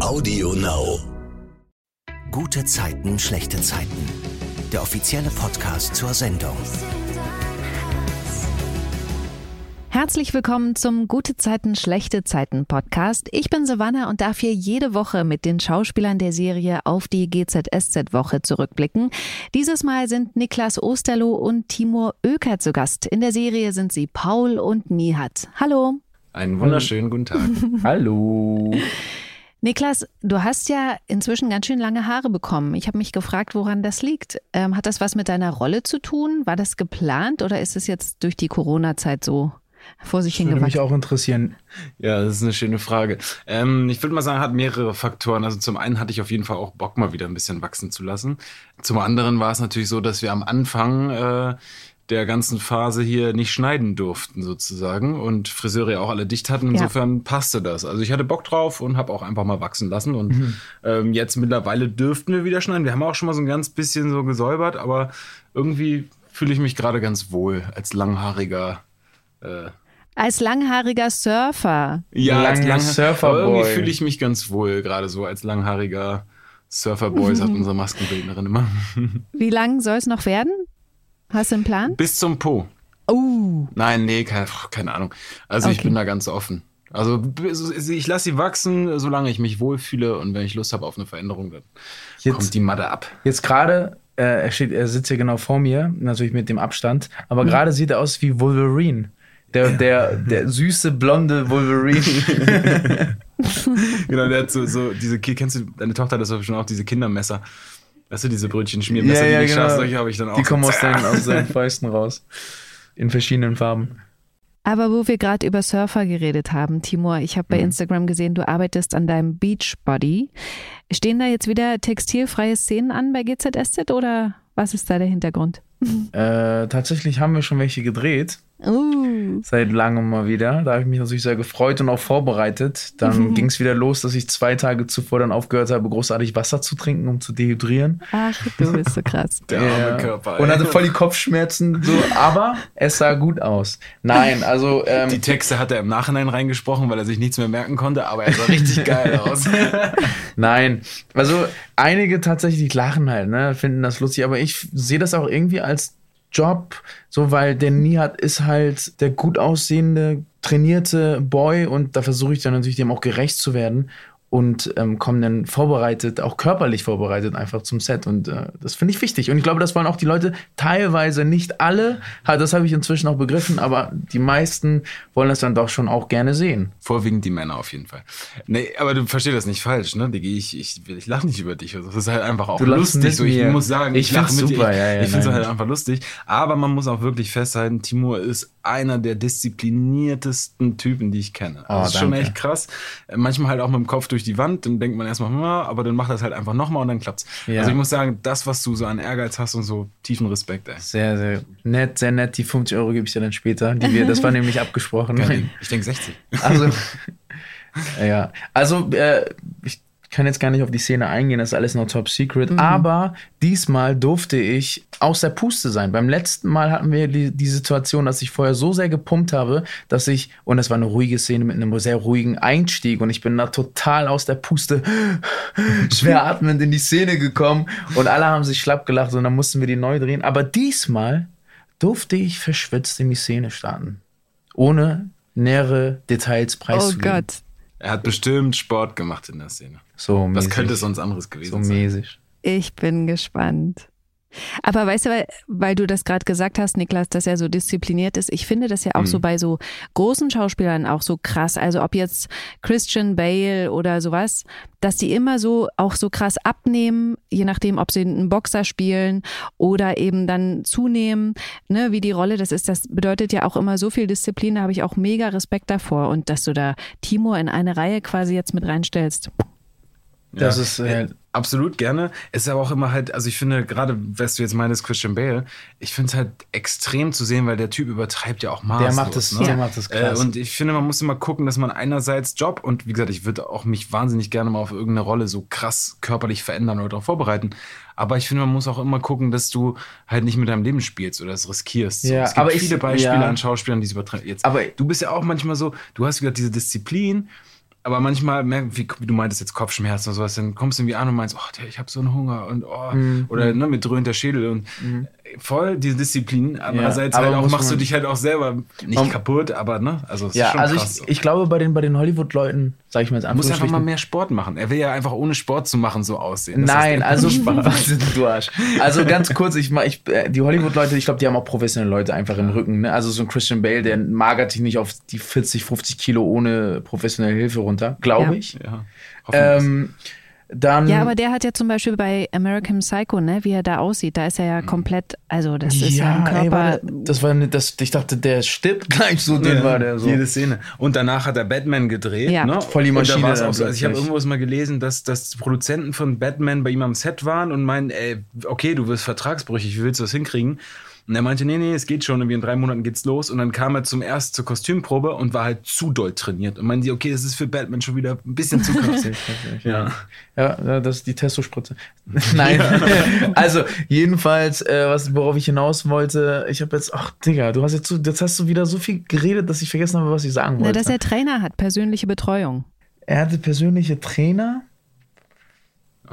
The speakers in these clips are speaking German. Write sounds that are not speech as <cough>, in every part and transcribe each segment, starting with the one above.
Audio Now. Gute Zeiten, schlechte Zeiten. Der offizielle Podcast zur Sendung. Herzlich willkommen zum Gute Zeiten, schlechte Zeiten Podcast. Ich bin Savannah und darf hier jede Woche mit den Schauspielern der Serie auf die GZSZ-Woche zurückblicken. Dieses Mal sind Niklas Osterloh und Timur Oeker zu Gast. In der Serie sind sie Paul und Nihat. Hallo. Einen wunderschönen guten Tag. <laughs> Hallo. Niklas, du hast ja inzwischen ganz schön lange Haare bekommen. Ich habe mich gefragt, woran das liegt. Ähm, hat das was mit deiner Rolle zu tun? War das geplant oder ist es jetzt durch die Corona-Zeit so vor sich Das würde mich hingewachsen? auch interessieren. Ja, das ist eine schöne Frage. Ähm, ich würde mal sagen, hat mehrere Faktoren. Also zum einen hatte ich auf jeden Fall auch Bock, mal wieder ein bisschen wachsen zu lassen. Zum anderen war es natürlich so, dass wir am Anfang äh, der ganzen Phase hier nicht schneiden durften sozusagen und Friseure ja auch alle dicht hatten. Insofern passte das. Also ich hatte Bock drauf und habe auch einfach mal wachsen lassen. Und ähm, jetzt mittlerweile dürften wir wieder schneiden. Wir haben auch schon mal so ein ganz bisschen so gesäubert, aber irgendwie fühle ich mich gerade ganz wohl als langhaariger äh, Als langhaariger Surfer. Ja, als Langer lang, Surferboy. irgendwie fühle ich mich ganz wohl, gerade so als langhaariger Surferboy, sagt <laughs> unsere Maskenbildnerin immer. Wie lang soll es noch werden? Hast du einen Plan? Bis zum Po. Oh. Nein, nee, keine, keine Ahnung. Also ich Okay. bin da ganz offen. Also ich lasse sie wachsen, solange ich mich wohlfühle und wenn ich Lust habe auf eine Veränderung, dann Jetzt- kommt die Matte ab. Jetzt gerade, äh, er, steht, er sitzt hier genau vor mir, natürlich mit dem Abstand, aber Mhm. gerade sieht er aus wie Wolverine. Der, der, der süße, blonde Wolverine. <laughs> <laughs> Genau, der hat so, so diese, kennst du, deine Tochter hat das schon auch diese Kindermesser. Weißt du, diese Brötchen-Schmiermesser, die nicht scharf, solche habe ich dann auch. Die kommen aus, den, <laughs> aus seinen Fäusten raus. In verschiedenen Farben. Aber wo wir gerade über Surfer geredet haben, Timur, ich habe bei Instagram gesehen, du arbeitest an deinem Beachbody. Stehen da jetzt wieder textilfreie Szenen an bei GZSZ oder was ist da der Hintergrund? <laughs> Äh, tatsächlich haben wir schon welche gedreht. Uh, Seit langem mal wieder. Da habe ich mich natürlich sehr gefreut und auch vorbereitet. Dann ging es wieder los, dass ich zwei Tage zuvor dann aufgehört habe, großartig Wasser zu trinken, um zu dehydrieren. ach, du bist so krass. <laughs> Der arme. Körper. Und hatte voll die Kopfschmerzen, so, aber es sah gut aus. Nein, also ähm, Die Texte hat er im Nachhinein reingesprochen, weil er sich nichts mehr merken konnte, aber er sah richtig geil aus. <laughs> nein, also einige tatsächlich lachen halt, ne, finden das lustig, aber ich sehe das auch irgendwie als Job, so weil der Nihat ist halt der gut aussehende, trainierte Boy und da versuche ich dann natürlich dem auch gerecht zu werden und ähm, komme dann vorbereitet, auch körperlich vorbereitet einfach zum Set und äh, das finde ich wichtig und ich glaube, das wollen auch die Leute teilweise, nicht alle, das habe ich inzwischen auch begriffen, aber die meisten wollen das dann doch schon auch gerne sehen. Vorwiegend die Männer auf jeden Fall. Nee, aber du verstehst das nicht falsch, ne, Digi? Ich, ich, ich lache nicht über dich. Das ist halt einfach auch Du lustig. So, ich mir. muss sagen, Ich lach find's mit dir. super, Ich, ja, ja, ich finde es halt einfach lustig. Aber man muss auch wirklich festhalten, Timur ist einer der diszipliniertesten Typen, die ich kenne. Oh, das ist schon danke. echt krass. Äh, Manchmal halt auch mit dem Kopf durch die Wand, dann denkt man erstmal, hm, aber dann macht es halt einfach nochmal und dann klappt's. Ja. Also ich muss sagen, das, was du so an Ehrgeiz hast und so, tiefen Respekt, ey. Sehr, sehr nett, sehr nett. Die 50 Euro gebe ich dir dann später. Die wir, das war <laughs> nämlich abgesprochen. Ich denke 60. Also, <laughs> ja. Also, äh, ich kann jetzt gar nicht auf die Szene eingehen, das ist alles noch top secret. Aber diesmal durfte ich aus der Puste sein. Beim letzten Mal hatten wir die, die Situation, dass ich vorher so sehr gepumpt habe, dass ich, und das war eine ruhige Szene mit einem sehr ruhigen Einstieg, und ich bin da total aus der Puste <laughs> schwer atmend in die Szene gekommen und alle haben sich schlapp gelacht und dann mussten wir die neu drehen. Aber diesmal durfte ich verschwitzt in die Szene starten. Ohne nähere Details Oh preiszugeben. Gott. Er hat bestimmt Sport gemacht in der Szene. So Was mäßig. könnte sonst anderes gewesen So sein? mäßig. Ich bin gespannt. Aber weißt du, weil, weil du das gerade gesagt hast, Niklas, dass er so diszipliniert ist, ich finde das ja auch so bei so großen Schauspielern auch so krass. Also ob jetzt Christian Bale oder sowas, dass die immer so auch so krass abnehmen, je nachdem, ob sie einen Boxer spielen oder eben dann zunehmen, ne, wie die Rolle das ist. Das bedeutet ja auch immer so viel Disziplin, da habe ich auch mega Respekt davor. Und dass du da Timur in eine Reihe quasi jetzt mit reinstellst. Das ist, äh, Absolut gerne. Es ist aber auch immer halt, also ich finde, gerade, was du jetzt meinst, Christian Bale, ich finde es halt extrem zu sehen, weil der Typ übertreibt ja auch maßlos. der macht das, ne? der macht das Äh, krass. und ich finde, man muss immer gucken, dass man einerseits Job und wie gesagt, ich würde auch mich wahnsinnig gerne mal auf irgendeine Rolle so krass körperlich verändern oder darauf vorbereiten. Aber ich finde, man muss auch immer gucken, dass du halt nicht mit deinem Leben spielst oder es riskierst. Ja, es gibt aber ich- viele Beispiele ja. an Schauspielern, die es übertreiben. Jetzt, Aber- du bist ja auch manchmal so, du hast wieder diese Disziplin, Aber manchmal, wie, wie du meintest jetzt Kopfschmerzen und sowas, dann kommst du irgendwie an und meinst, oh, ich habe so einen Hunger und oh, mhm. oder ne, mit dröhnt der Schädel und mhm voll diese Disziplin. Andererseits ja, halt auch machst du dich halt auch selber nicht um, kaputt, aber ne, also ja, also ich, ich glaube bei den bei den Hollywood Leuten, sage ich mal jetzt einfach. Muss einfach mal mehr Sport machen. Er will ja einfach ohne Sport zu machen so aussehen. Das Nein, also <laughs> was du Arsch. Also ganz kurz, ich ich äh, die Hollywood Leute, ich glaube, die haben auch professionelle Leute einfach im Rücken, ne? Also so ein Christian Bale, der magert sich nicht auf die 40, 50 Kilo ohne professionelle Hilfe runter, glaube ja. ich. Ja. Ähm, dann, ja, aber der hat ja zum Beispiel bei American Psycho, ne, wie er da aussieht, da ist er ja komplett, also das ist ja, ein Körper. Ey, das war eine, das, ich dachte, der stirbt gleich so, den ja, war der so. Jede Szene. Und danach hat er Batman gedreht, ja. ne? Voll die Maschine. auch so, also ich habe irgendwo mal gelesen, dass, dass Produzenten von Batman bei ihm am Set waren und meinen, ey, okay, du wirst vertragsbrüchig, wie willst du das hinkriegen? Und er meinte, nee, nee, es geht schon, irgendwie in drei Monaten geht's los. Und dann kam er zum erst zur Kostümprobe und war halt zu doll trainiert. Und meinen sie, okay, das ist für Batman schon wieder ein bisschen zu krass. <laughs> ja. ja, das ist die Testospritze. <laughs> Nein. <laughs> also, jedenfalls, äh, was, worauf ich hinaus wollte, ich habe jetzt, ach, Digga, du hast jetzt, so, jetzt hast du wieder so viel geredet, dass ich vergessen habe, was ich sagen wollte. Na, dass er Trainer hat, persönliche Betreuung. Er hatte persönliche Trainer?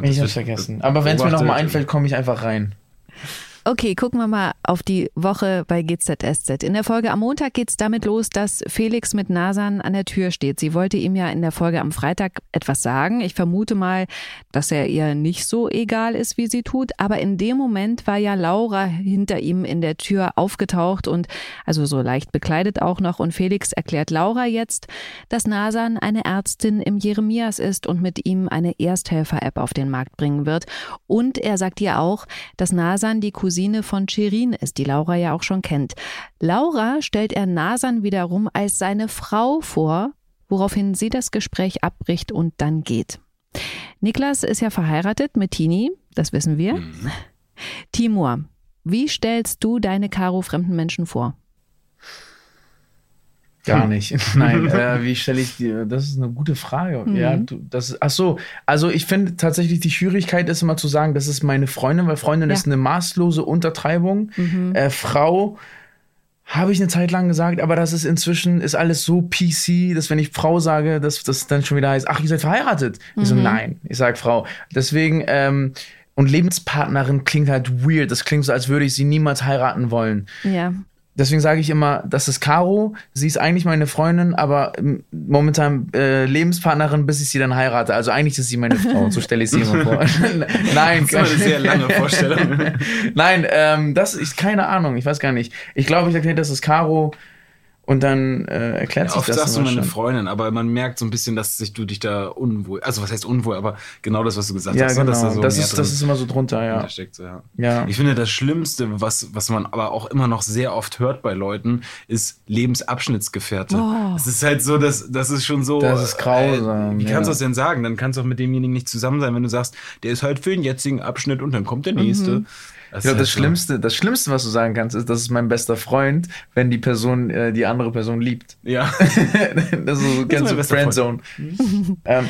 Ich hab's vergessen. Aber wenn es mir nochmal einfällt, komme ich einfach rein. Okay, gucken wir mal auf die Woche bei GZSZ. In der Folge am Montag geht's damit los, dass Felix mit Nasan an der Tür steht. Sie wollte ihm ja in der Folge am Freitag etwas sagen. Ich vermute mal, dass er ihr nicht so egal ist, wie sie tut. Aber in dem Moment war ja Laura hinter ihm in der Tür aufgetaucht und also so leicht bekleidet auch noch. Und Felix erklärt Laura jetzt, dass Nasan eine Ärztin im Jeremias ist und mit ihm eine Ersthelfer-App auf den Markt bringen wird. Und er sagt ihr auch, dass Nasan die Cousine Cousine von Shirin ist, die Laura ja auch schon kennt. Laura stellt er Nasan wiederum als seine Frau vor, woraufhin sie das Gespräch abbricht und dann geht. Niklas ist ja verheiratet mit Tini, das wissen wir. Mhm. Timur, wie stellst du deine Karo fremden Menschen vor? Gar hm. nicht. <laughs> Nein, <laughs> äh, wie stelle ich dir? Das ist eine gute Frage. Mhm. Ja, du, das, ach so. Also ich finde tatsächlich die Schwierigkeit ist immer zu sagen, das ist meine Freundin, weil Freundin ja. ist eine maßlose Untertreibung. Mhm. Äh, Frau habe ich eine Zeit lang gesagt, aber das ist inzwischen ist alles so PC, dass wenn ich Frau sage, dass das dann schon wieder heißt, ach, ihr seid verheiratet. Mhm. Ich so, mhm. nein, ich sage Frau. Deswegen ähm, und Lebenspartnerin klingt halt weird. Das klingt so, als würde ich sie niemals heiraten wollen. Ja. Deswegen sage ich immer, das ist Caro. Sie ist eigentlich meine Freundin, aber momentan äh, Lebenspartnerin, bis ich sie dann heirate. Also eigentlich ist sie meine Frau. So stelle ich sie immer vor. <laughs> Nein, das ist eine sehr lange Vorstellung. <laughs> Nein, ähm, das ist keine Ahnung. Ich weiß gar nicht. Ich glaube, ich erkläre, das ist Caro. Und dann äh, erklärt ja, sich oft das. Oft sagst du meine Freundin, aber man merkt so ein bisschen, dass sich du dich da unwohl, also was heißt unwohl, aber genau das, was du gesagt ja, hast. Genau. Da so das, ist, das ist immer so drunter, ja. Steckt, so, ja. ja. Ich finde, das Schlimmste, was, was man aber auch immer noch sehr oft hört bei Leuten, ist Lebensabschnittsgefährte. Oh. Es ist halt so, dass das ist schon so. Das ist grausam. Äh, wie kannst du das denn sagen? Dann kannst du auch mit demjenigen nicht zusammen sein, wenn du sagst, der ist halt für den jetzigen Abschnitt und dann kommt der nächste. Mhm. Das, ja, das Schlimmste, das Schlimmste, was du sagen kannst, ist, das ist mein bester Freund, wenn die Person äh, die andere Person liebt. Ja. <laughs> das ist so ganz so Friendzone. <laughs> ähm,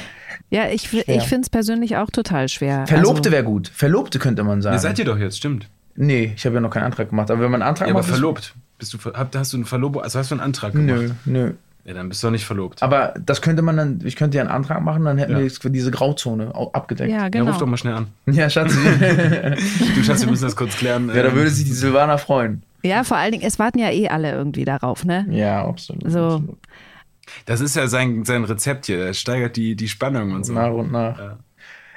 ja, ich, ich finde es persönlich auch total schwer. Verlobte also, wäre gut. Verlobte könnte man sagen. Ihr seid ihr doch jetzt, stimmt. Nee, ich habe ja noch keinen Antrag gemacht. Aber wenn man einen Antrag ja, macht. Aber verlobt. Bist du, hast du einen Verlobung, also hast du einen Antrag gemacht? Nö, nö. Ja, dann bist du doch nicht verlobt. Aber das könnte man dann, ich könnte ja einen Antrag machen, dann hätten ja. wir jetzt diese Grauzone abgedeckt. Ja, genau. Ja, ruf doch mal schnell an. <laughs> Ja, Schatzi. <laughs> du Schatz, wir müssen das kurz klären. Ja, da würde sich die Silvana freuen. Ja, vor allen Dingen, es warten ja eh alle irgendwie darauf, ne? Ja, absolut. So. Absolut. Das ist ja sein, sein Rezept hier. Er steigert die, die Spannung und so. Nach und nach. Ja.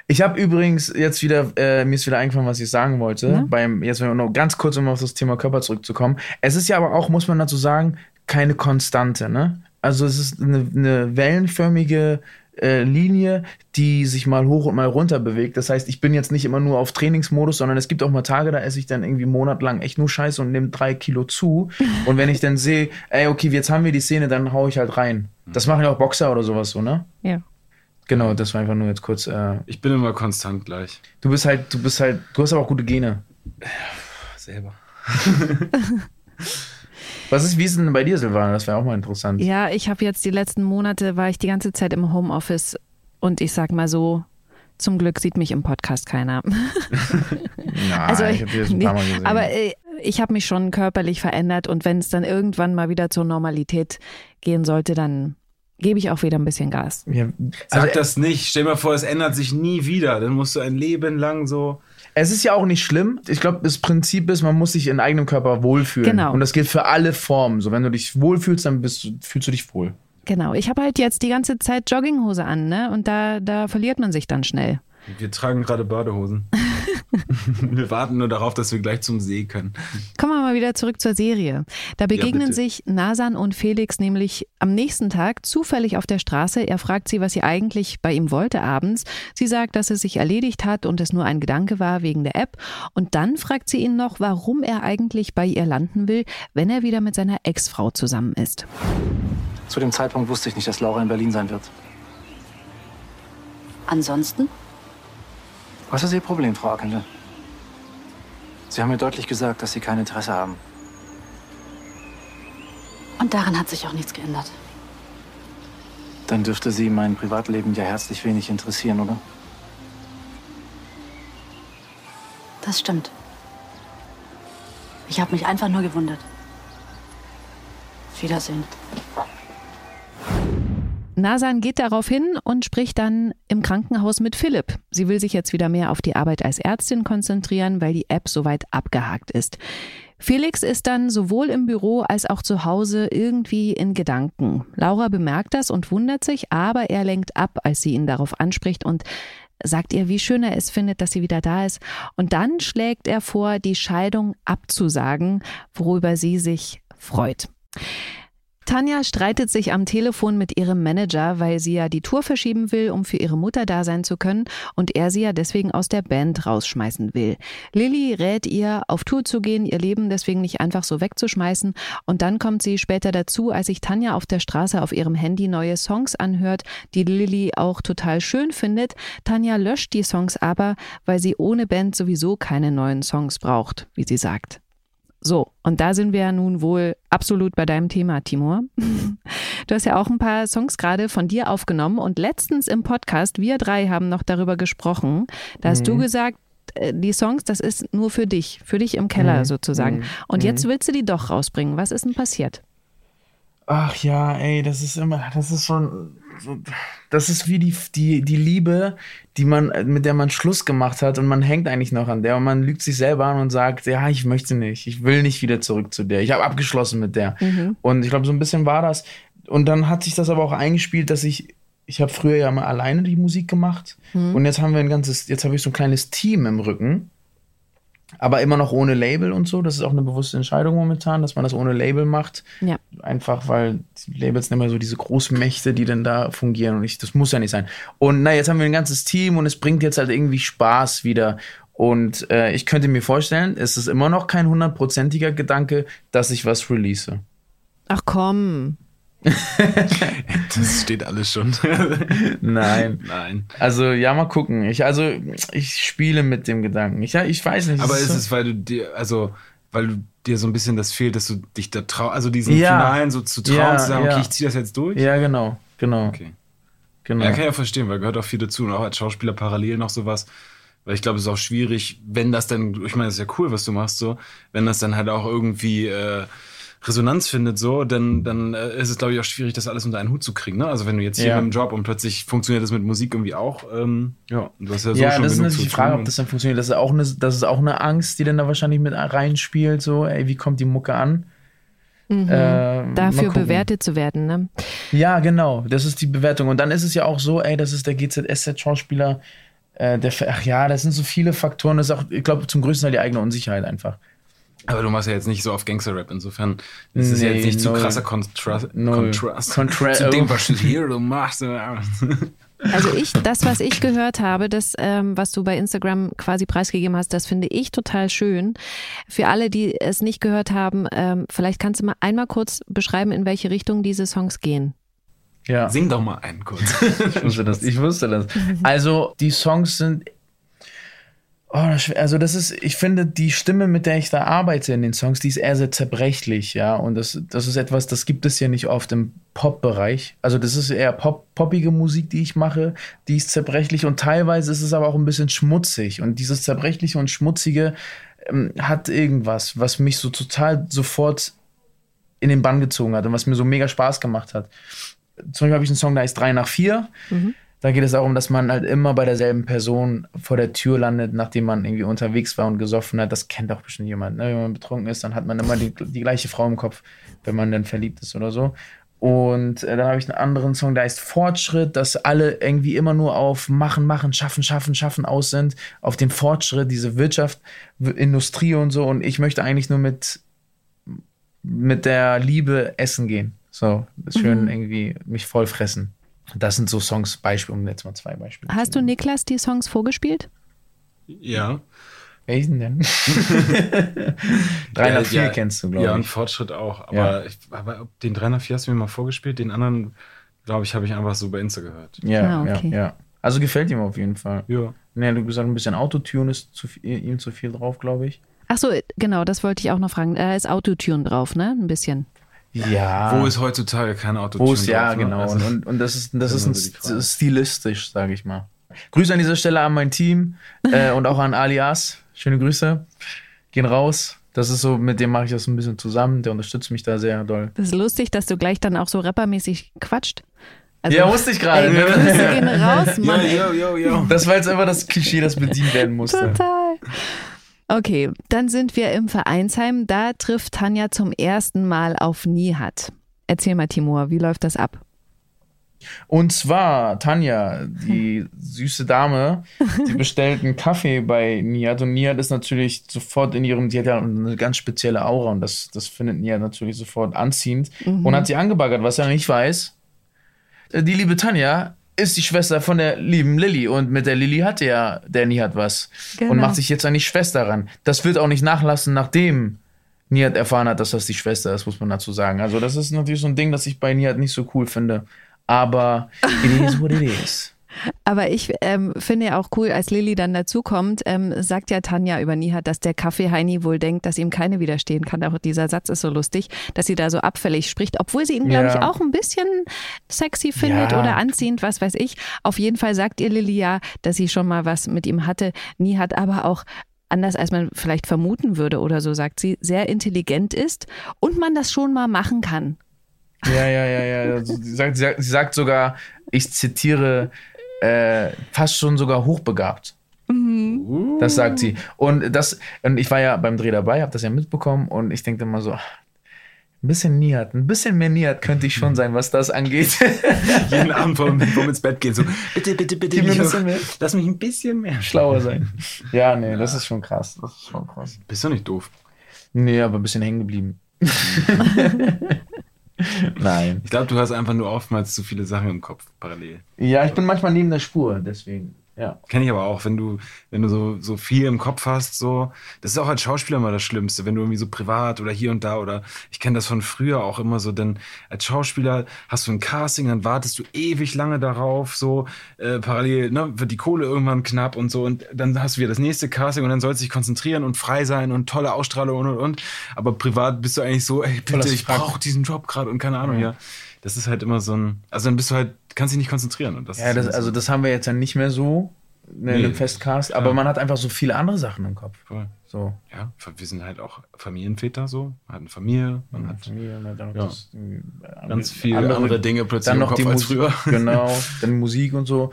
Ich habe übrigens jetzt wieder, äh, mir ist wieder eingefallen, was ich sagen wollte. Ja? Beim, jetzt noch ganz kurz, um auf das Thema Körper zurückzukommen. Es ist ja aber auch, muss man dazu sagen, keine Konstante, ne? Also es ist eine, eine wellenförmige äh, Linie, die sich mal hoch und mal runter bewegt. Das heißt, ich bin jetzt nicht immer nur auf Trainingsmodus, sondern es gibt auch mal Tage, da esse ich dann irgendwie monatelang echt nur Scheiße und nehme drei Kilo zu. <laughs> Und wenn ich dann sehe, ey, okay, jetzt haben wir die Szene, dann hau ich halt rein. Das machen ja auch Boxer oder sowas so, ne? Ja. Genau, das war einfach nur jetzt kurz. Äh, ich bin immer konstant gleich. Du bist halt, du bist halt, du hast aber auch gute Gene. Ja, selber. <laughs> <laughs> Was ist, wie ist denn bei dir, Silvana? Das wäre auch mal interessant. Ja, ich habe jetzt die letzten Monate, war ich die ganze Zeit im Homeoffice und ich sag mal so, zum Glück sieht mich im Podcast keiner. <laughs> <laughs> Nein, also, ich habe das ein paar Mal gesehen. Aber äh, ich habe mich schon körperlich verändert und wenn es dann irgendwann mal wieder zur Normalität gehen sollte, dann gebe ich auch wieder ein bisschen Gas. Ja, also Sag das nicht. Stell dir mal vor, es ändert sich nie wieder. Dann musst du ein Leben lang so. Es ist ja auch nicht schlimm. Ich glaube, das Prinzip ist, man muss sich in eigenem Körper wohlfühlen. Genau. Und das gilt für alle Formen. So, wenn du dich wohlfühlst, dann bist, fühlst du dich wohl. Genau. Ich habe halt jetzt die ganze Zeit Jogginghose an, ne? Und da, da verliert man sich dann schnell. Wir tragen gerade Badehosen. <laughs> <laughs> wir warten nur darauf, dass wir gleich zum See können. Kommen wir mal wieder zurück zur Serie. Da begegnen ja, sich Nasan und Felix nämlich am nächsten Tag zufällig auf der Straße. Er fragt sie, was sie eigentlich bei ihm wollte abends. Sie sagt, dass es sich erledigt hat und es nur ein Gedanke war wegen der App. Und dann fragt sie ihn noch, warum er eigentlich bei ihr landen will, wenn er wieder mit seiner Ex-Frau zusammen ist. Zu dem Zeitpunkt wusste ich nicht, dass Laura in Berlin sein wird. Ansonsten? Was ist Ihr Problem, Frau Akende? Sie haben mir deutlich gesagt, dass Sie kein Interesse haben. Und daran hat sich auch nichts geändert. Dann dürfte Sie mein Privatleben ja herzlich wenig interessieren, oder? Das stimmt. Ich habe mich einfach nur gewundert. Wiedersehen. Nasan geht darauf hin und spricht dann im Krankenhaus mit Philipp. Sie will sich jetzt wieder mehr auf die Arbeit als Ärztin konzentrieren, weil die App soweit abgehakt ist. Felix ist dann sowohl im Büro als auch zu Hause irgendwie in Gedanken. Laura bemerkt das und wundert sich, aber er lenkt ab, als sie ihn darauf anspricht und sagt ihr, wie schön er es findet, dass sie wieder da ist. Und dann schlägt er vor, die Scheidung abzusagen, worüber sie sich freut. Tanja streitet sich am Telefon mit ihrem Manager, weil sie ja die Tour verschieben will, um für ihre Mutter da sein zu können und er sie ja deswegen aus der Band rausschmeißen will. Lilly rät ihr, auf Tour zu gehen, ihr Leben deswegen nicht einfach so wegzuschmeißen und dann kommt sie später dazu, als sich Tanja auf der Straße auf ihrem Handy neue Songs anhört, die Lilly auch total schön findet. Tanja löscht die Songs aber, weil sie ohne Band sowieso keine neuen Songs braucht, wie sie sagt. So, und da sind wir ja nun wohl absolut bei deinem Thema, Timur. <laughs> Du hast ja auch ein paar Songs gerade von dir aufgenommen und letztens im Podcast, wir drei haben noch darüber gesprochen, da hast mhm. du gesagt, äh, die Songs, das ist nur für dich, für dich im Keller mhm. sozusagen. Mhm. Und jetzt mhm. willst du die doch rausbringen. Was ist denn passiert? Ach ja, ey, das ist immer, das ist schon, das ist wie die, die, die Liebe, die man, mit der man Schluss gemacht hat und man hängt eigentlich noch an der und man lügt sich selber an und sagt, ja, ich möchte nicht, ich will nicht wieder zurück zu der, ich habe abgeschlossen mit der. Mhm. Und ich glaube, so ein bisschen war das. Und dann hat sich das aber auch eingespielt, dass ich, ich habe früher ja mal alleine die Musik gemacht mhm. und jetzt haben wir ein ganzes, jetzt habe ich so ein kleines Team im Rücken aber immer noch ohne Label und so. Das ist auch eine bewusste Entscheidung momentan, dass man das ohne Label macht. Ja. Einfach weil Labels sind immer so diese Großmächte, die dann da fungieren und ich, das muss ja nicht sein. Und na, jetzt haben wir ein ganzes Team und es bringt jetzt halt irgendwie Spaß wieder. Und äh, ich könnte mir vorstellen, es ist immer noch kein hundertprozentiger Gedanke, dass ich was release. Ach komm. <laughs> das steht alles schon. <laughs> Nein. Nein. Also, ja, mal gucken. Ich, also, ich spiele mit dem Gedanken. Ich, ich weiß nicht. Aber ist so es, weil du dir, also, weil du dir so ein bisschen das fehlt, dass du dich da traust, also diesen ja. Finalen so zu trauen, ja, zu sagen, ja. okay, ich ziehe das jetzt durch? Ja, genau, genau. Okay. Genau. Ja, kann ich ja verstehen, weil gehört auch viel dazu und auch als Schauspieler parallel noch sowas. Weil ich glaube, es ist auch schwierig, wenn das dann, ich meine, das ist ja cool, was du machst, so, wenn das dann halt auch irgendwie äh, Resonanz findet, so, dann, dann äh, ist es, glaube ich, auch schwierig, das alles unter einen Hut zu kriegen. Ne? Also wenn du jetzt hier ja. mit dem Job und plötzlich funktioniert das mit Musik irgendwie auch, ähm, ja, du hast ja so ja, schon das ist natürlich die Frage, ob das dann funktioniert. Das ist auch eine, das ist auch eine Angst, die dann da wahrscheinlich mit reinspielt, so, ey, wie kommt die Mucke an? Mhm. Äh, Dafür bewertet zu werden, ne? Ja, genau. Das ist die Bewertung. Und dann ist es ja auch so, ey, das ist der GZSZ-Schauspieler, äh, der, ach ja, das sind so viele Faktoren. Das ist auch, ich glaube, zum größten Teil die eigene Unsicherheit einfach. Aber du machst ja jetzt nicht so auf Gangster-Rap, insofern das nee, ist ja jetzt nicht zu krasser Kontrast, Kontrast Contra zu dem, was du hier du machst. <laughs> Also ich, das, was ich gehört habe, das, ähm, was du bei Instagram quasi preisgegeben hast, das finde ich total schön. Für alle, die es nicht gehört haben, ähm, vielleicht kannst du mal einmal kurz beschreiben, in welche Richtung diese Songs gehen. Ja. Sing doch mal einen kurz. ich wusste das. Ich wusste das. <laughs> Also die Songs sind Oh, also das ist, ich finde, die Stimme, mit der ich da arbeite in den Songs, die ist eher sehr zerbrechlich, ja. Und das, das ist etwas, das gibt es ja nicht oft im Pop-Bereich. Also das ist eher Pop, poppige Musik, die ich mache, die ist zerbrechlich und teilweise ist es aber auch ein bisschen schmutzig. Und dieses zerbrechliche und schmutzige ähm, hat irgendwas, was mich so total sofort in den Bann gezogen hat und was mir so mega Spaß gemacht hat. zum Beispiel habe ich einen Song, der heißt 3 nach 4. Da geht es darum, dass man halt immer bei derselben Person vor der Tür landet, nachdem man irgendwie unterwegs war und gesoffen hat. Das kennt auch bestimmt jemand. Ne? Wenn man betrunken ist, dann hat man immer die, die gleiche Frau im Kopf, wenn man dann verliebt ist oder so. Und äh, dann habe ich einen anderen Song, der heißt Fortschritt, dass alle irgendwie immer nur auf Machen, Machen, Schaffen, Schaffen, Schaffen aus sind, auf den Fortschritt, diese Wirtschaft, Industrie und so. Und ich möchte eigentlich nur mit, mit der Liebe essen gehen. So, schön irgendwie mich voll fressen. Das sind so Songs, Beispiele, um jetzt mal zwei Beispiele. Hast du Niklas die Songs vorgespielt? Ja. Welchen denn? <laughs> Drei Ja, nach vier ja, kennst du, glaube Ja, und ich. Fortschritt auch. Aber, Ja. ich, aber den 3 nach 4 hast du mir mal vorgespielt, den anderen, glaube ich, habe ich einfach so bei Insta gehört. Ja, Ah, okay. ja, ja. Also gefällt ihm auf jeden Fall. Ja. Ne, du hast gesagt, ein bisschen Autotune ist zu viel, ihm zu viel drauf, glaube ich. Ach so, genau, das wollte ich auch noch fragen. Da ist Autotune drauf, ne? Ein bisschen. Ja. Wo ist heutzutage kein Auto? Wo ist, ja, drauf, ne? genau. Also, und, und, das ist, das das ist ein, stilistisch, sage ich mal. Grüße an dieser Stelle an mein Team äh, <laughs> und auch an Alias. Schöne Grüße. Gehen raus. Das ist so, mit dem mache ich das ein bisschen zusammen. Der unterstützt mich da sehr doll. Das ist lustig, dass du gleich dann auch so rappermäßig quatscht. Also, ja, wusste ich gerade. Ne? Grüße gehen raus, <laughs> yo, Mann. ey. yo, yo, yo. Das war jetzt einfach das Klischee, das bedient werden musste. Total. Okay, dann sind wir im Vereinsheim. Da trifft Tanja zum ersten Mal auf Nihat. Erzähl mal, Timur, wie läuft das ab? Und zwar, Tanja, die <laughs> süße Dame, die bestellt einen Kaffee bei Nihat und Nihat ist natürlich sofort in ihrem, die hat ja eine ganz spezielle Aura und das, das findet Nihat natürlich sofort anziehend und hat sie angebaggert, was er nicht weiß. Äh, Die liebe Tanja ist die Schwester von der lieben Lilly und mit der Lilly hatte ja der Nihat was Genau. und macht sich jetzt an die Schwester ran. Das wird auch nicht nachlassen, nachdem Nihat erfahren hat, dass das die Schwester ist, muss man dazu sagen. Also das ist natürlich so ein Ding, das ich bei Nihat nicht so cool finde. Aber it is what it is. Aber ich ähm, finde ja auch cool, als Lilly dann dazukommt, ähm, sagt ja Tanja über Nihat, dass der Kaffee-Heini wohl denkt, dass ihm keine widerstehen kann. Auch dieser Satz ist so lustig, dass sie da so abfällig spricht, obwohl sie ihn, glaube Ja. ich, auch ein bisschen sexy findet Ja. oder anziehend, was weiß ich. Auf jeden Fall sagt ihr Lilly ja, dass sie schon mal was mit ihm hatte. Nihat aber auch anders als man vielleicht vermuten würde oder so, sagt sie, sehr intelligent ist und man das schon mal machen kann. Ja, ja, ja, ja. Sie, sagt, sie sagt sogar, ich zitiere, äh, fast schon sogar hochbegabt. Das sagt sie. Und das, und ich war ja beim Dreh dabei, habe das ja mitbekommen und ich denke immer so, ein bisschen Niat, ein bisschen mehr Niat könnte ich schon sein, was das angeht. <laughs> Jeden Abend vorm, vorm ins Bett gehen, so, bitte, bitte, bitte, Gib mir ein ich- bisschen mehr. lass mich ein bisschen mehr. Schlauer sein. Ja, nee, das ist schon krass. Das ist schon krass. Bist du nicht doof? Nee, aber ein bisschen hängen geblieben. <laughs> <laughs> <laughs> Nein. Ich glaube, du hast einfach nur oftmals zu viele Sachen im Kopf parallel. Ja, ich bin manchmal neben der Spur, deswegen. Ja. Kenne ich aber auch, wenn du, wenn du so, so viel im Kopf hast, so, das ist auch als Schauspieler immer das Schlimmste, wenn du irgendwie so privat oder hier und da oder ich kenne das von früher auch immer so, denn als Schauspieler hast du ein Casting, dann wartest du ewig lange darauf, so äh, parallel, ne, wird die Kohle irgendwann knapp und so und dann hast du wieder das nächste Casting und dann sollst du dich konzentrieren und frei sein und tolle Ausstrahlung und und und, aber privat bist du eigentlich so, ey, bitte, ich brauche diesen Job gerade und keine Ahnung, ja. Das ist halt immer so ein, also dann bist du halt, kannst dich nicht konzentrieren und das Ja, das, also das haben wir jetzt ja nicht mehr so ne, in Nee. dem Festcast, aber Ja. man hat einfach so viele andere Sachen im Kopf. Voll. So. Ja, wir sind halt auch Familienväter so. Man hat eine Familie, man hat Familie, man hat Ja. das, äh, ganz viele andere, Dinge plötzlich Dann im noch Kopf die als Musik, früher. genau, <laughs> dann Musik und so.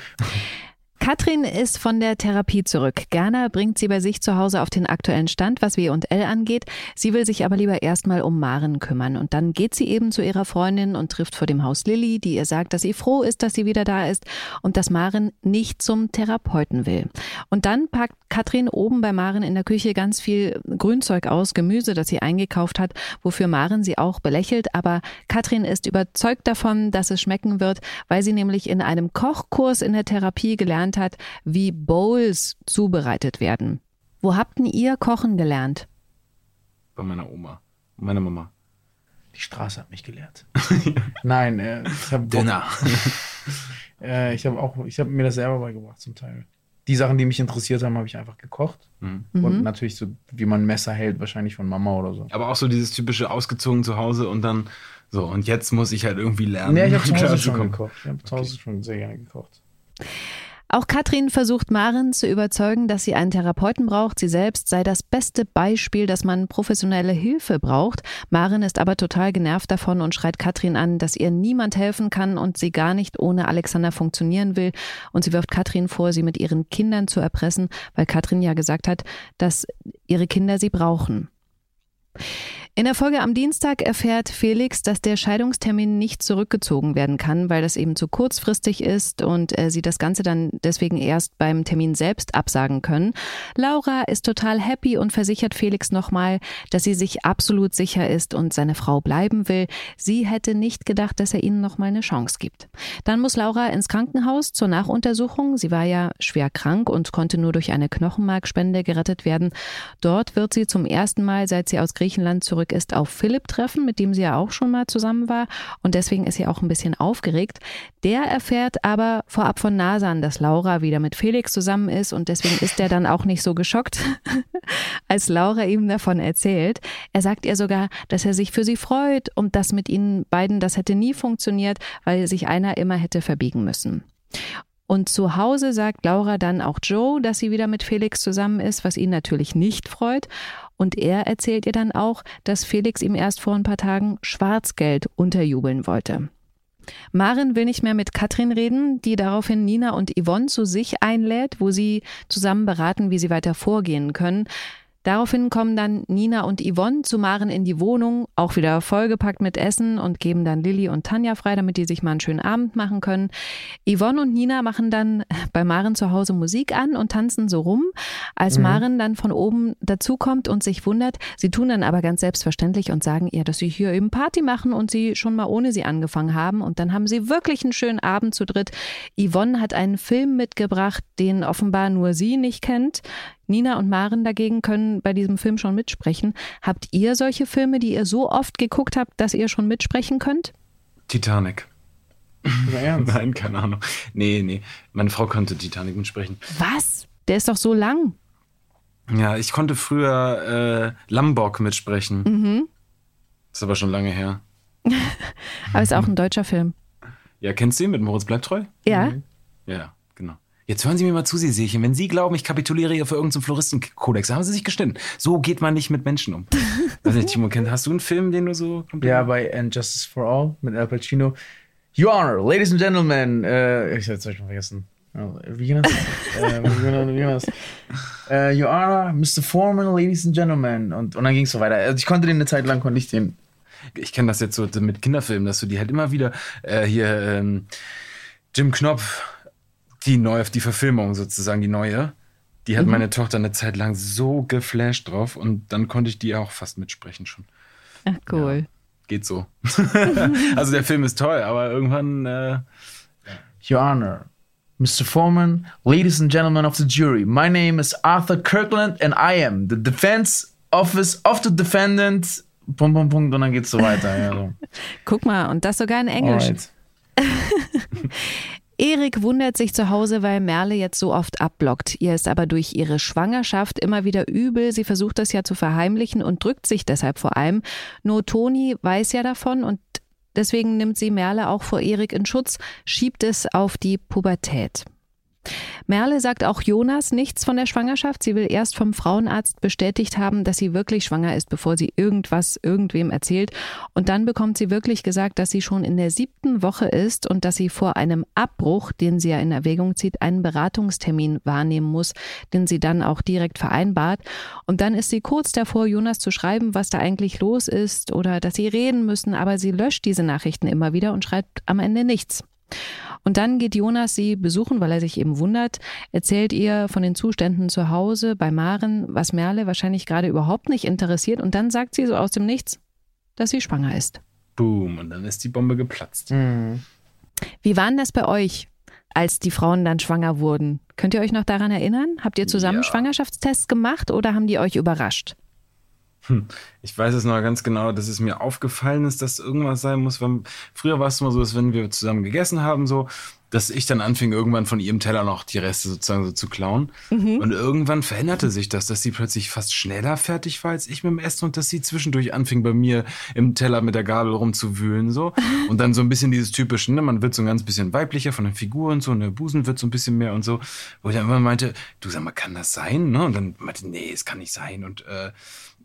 Katrin ist von der Therapie zurück. Gerner bringt sie bei sich zu Hause auf den aktuellen Stand, was W und L angeht. Sie will sich aber lieber erstmal um Maren kümmern. Und dann geht sie eben zu ihrer Freundin und trifft vor dem Haus Lilly, die ihr sagt, dass sie froh ist, dass sie wieder da ist und dass Maren nicht zum Therapeuten will. Und dann packt Katrin oben bei Maren in der Küche ganz viel Grünzeug aus, Gemüse, das sie eingekauft hat, wofür Maren sie auch belächelt. Aber Katrin ist überzeugt davon, dass es schmecken wird, weil sie nämlich in einem Kochkurs in der Therapie gelernt hat, wie Bowls zubereitet werden. Wo habt denn ihr kochen gelernt? Bei meiner Oma. Und meiner Mama. Die Straße hat mich gelehrt. <laughs> Nein, äh, ich habe <laughs> äh, ich habe auch, ich habe mir das selber beigebracht zum Teil. Die Sachen, die mich interessiert haben, habe ich einfach gekocht. Mhm. Und natürlich so, wie man ein Messer hält, wahrscheinlich von Mama oder so. Aber auch so dieses typische ausgezogen zu Hause und dann so, und jetzt muss ich halt irgendwie lernen. Nee, ich habe <laughs> zu Hause schon gekocht. Ich habe zu Hause schon sehr gerne gekocht. Auch Katrin versucht Maren zu überzeugen, dass sie einen Therapeuten braucht. Sie selbst sei das beste Beispiel, dass man professionelle Hilfe braucht. Maren ist aber total genervt davon und schreit Katrin an, dass ihr niemand helfen kann und sie gar nicht ohne Alexander funktionieren will. Und sie wirft Katrin vor, sie mit ihren Kindern zu erpressen, weil Katrin ja gesagt hat, dass ihre Kinder sie brauchen. In der Folge am Dienstag erfährt Felix, dass der Scheidungstermin nicht zurückgezogen werden kann, weil das eben zu kurzfristig ist und äh, sie das Ganze dann deswegen erst beim Termin selbst absagen können. Laura ist total happy und versichert Felix nochmal, dass sie sich absolut sicher ist und seine Frau bleiben will. Sie hätte nicht gedacht, dass er ihnen nochmal eine Chance gibt. Dann muss Laura ins Krankenhaus zur Nachuntersuchung. Sie war ja schwer krank und konnte nur durch eine Knochenmarkspende gerettet werden. Dort wird sie zum ersten Mal, seit sie aus Griechenland zurück zurück ist, auf Philipp treffen, mit dem sie ja auch schon mal zusammen war. Und deswegen ist sie auch ein bisschen aufgeregt. Der erfährt aber vorab von Nasan, dass Laura wieder mit Felix zusammen ist. Und deswegen ist er dann auch nicht so geschockt, <laughs> als Laura ihm davon erzählt. Er sagt ihr sogar, dass er sich für sie freut und dass mit ihnen beiden das hätte nie funktioniert, weil sich einer immer hätte verbiegen müssen. Und zu Hause sagt Laura dann auch Joe, dass sie wieder mit Felix zusammen ist, was ihn natürlich nicht freut. Und er erzählt ihr dann auch, dass Felix ihm erst vor ein paar Tagen Schwarzgeld unterjubeln wollte. Marin will nicht mehr mit Katrin reden, die daraufhin Nina und Yvonne zu sich einlädt, wo sie zusammen beraten, wie sie weiter vorgehen können. Daraufhin kommen dann Nina und Yvonne zu Maren in die Wohnung, auch wieder vollgepackt mit Essen und geben dann Lilly und Tanja frei, damit die sich mal einen schönen Abend machen können. Yvonne und Nina machen dann <laughs> bei Maren zu Hause Musik an und tanzen so rum. Als mhm. Maren dann von oben dazukommt und sich wundert, sie tun dann aber ganz selbstverständlich und sagen ihr, dass sie hier eben Party machen und sie schon mal ohne sie angefangen haben. Und dann haben sie wirklich einen schönen Abend zu dritt. Yvonne hat einen Film mitgebracht, den offenbar nur sie nicht kennt. Nina und Maren dagegen können bei diesem Film schon mitsprechen. Habt ihr solche Filme, die ihr so oft geguckt habt, dass ihr schon mitsprechen könnt? Titanic. <laughs> Nein, keine Ahnung. Nee, nee. Meine Frau konnte Titanic mitsprechen. Was? Der ist doch so lang. Ja, ich konnte früher äh, Lambok mitsprechen. Mhm. Ist aber schon lange her. <laughs> aber ist auch ein deutscher Film. Ja, kennst du ihn mit Moritz bleibt treu? Ja. Mhm. Ja, genau. Jetzt hören Sie mir mal zu, Sie Seechen. Wenn Sie glauben, ich kapituliere hier für irgendeinen Floristenkodex, haben Sie sich gestimmt. So geht man nicht mit Menschen um. Nicht, <laughs> Timo, hast du einen Film, den du so Ja, bei And Justice for All mit Al Pacino. Your Honor, Ladies and Gentlemen. Äh, ich hab's euch schon vergessen. Wie geht das? <laughs> äh, wie geht das? Äh, Your Honor, Mr. Foreman, Ladies and Gentlemen. Und, und dann ging es so weiter. Also ich konnte den eine Zeit lang, konnte ich den. Ich kenne das jetzt so mit Kinderfilmen, dass du die halt immer wieder äh, hier ähm, Jim Knopf die neue, die Verfilmung sozusagen, die neue, die hat mhm. meine Tochter eine Zeit lang so geflasht drauf und dann konnte ich die auch fast mitsprechen schon. Ach, cool. Ja, geht so. <laughs> also der Film ist toll, aber irgendwann. Äh, Your Honor, Mr. Foreman, ladies and gentlemen of the jury, my name is Arthur Kirkland and I am the defense office of the defendant. Punkt, Punkt, Punkt, und dann geht's so weiter. Ja, so. <laughs> Guck mal, und das sogar in Englisch. <laughs> Erik wundert sich zu Hause, weil Merle jetzt so oft abblockt. Ihr ist aber durch ihre Schwangerschaft immer wieder übel. Sie versucht das ja zu verheimlichen und drückt sich deshalb vor allem. Nur Toni weiß ja davon und deswegen nimmt sie Merle auch vor Erik in Schutz, schiebt es auf die Pubertät. Merle sagt auch Jonas nichts von der Schwangerschaft. Sie will erst vom Frauenarzt bestätigt haben, dass sie wirklich schwanger ist, bevor sie irgendwas irgendwem erzählt. Und dann bekommt sie wirklich gesagt, dass sie schon in der siebten Woche ist und dass sie vor einem Abbruch, den sie ja in Erwägung zieht, einen Beratungstermin wahrnehmen muss, den sie dann auch direkt vereinbart. Und dann ist sie kurz davor, Jonas zu schreiben, was da eigentlich los ist oder dass sie reden müssen, aber sie löscht diese Nachrichten immer wieder und schreibt am Ende nichts. Und dann geht Jonas sie besuchen, weil er sich eben wundert, erzählt ihr von den Zuständen zu Hause bei Maren, was Merle wahrscheinlich gerade überhaupt nicht interessiert. Und dann sagt sie so aus dem Nichts, dass sie schwanger ist. Boom, und dann ist die Bombe geplatzt. Mhm. Wie waren das bei euch, als die Frauen dann schwanger wurden? Könnt ihr euch noch daran erinnern? Habt ihr zusammen ja. Schwangerschaftstests gemacht oder haben die euch überrascht? Hm. Ich weiß es noch ganz genau, dass es mir aufgefallen ist, dass irgendwas sein muss. Wenn, früher war es immer so, dass wenn wir zusammen gegessen haben, so, dass ich dann anfing, irgendwann von ihrem Teller noch die Reste sozusagen so zu klauen. Mhm. Und irgendwann veränderte sich das, dass sie plötzlich fast schneller fertig war als ich mit dem Essen und dass sie zwischendurch anfing, bei mir im Teller mit der Gabel rumzuwühlen. So. <laughs> Und dann so ein bisschen dieses typische, ne, man wird so ein ganz bisschen weiblicher von den Figuren so, und der Busen wird so ein bisschen mehr und so. Wo ich dann immer meinte, du sag mal, kann das sein? Ne? Und dann meinte, nee, es kann nicht sein. Und äh,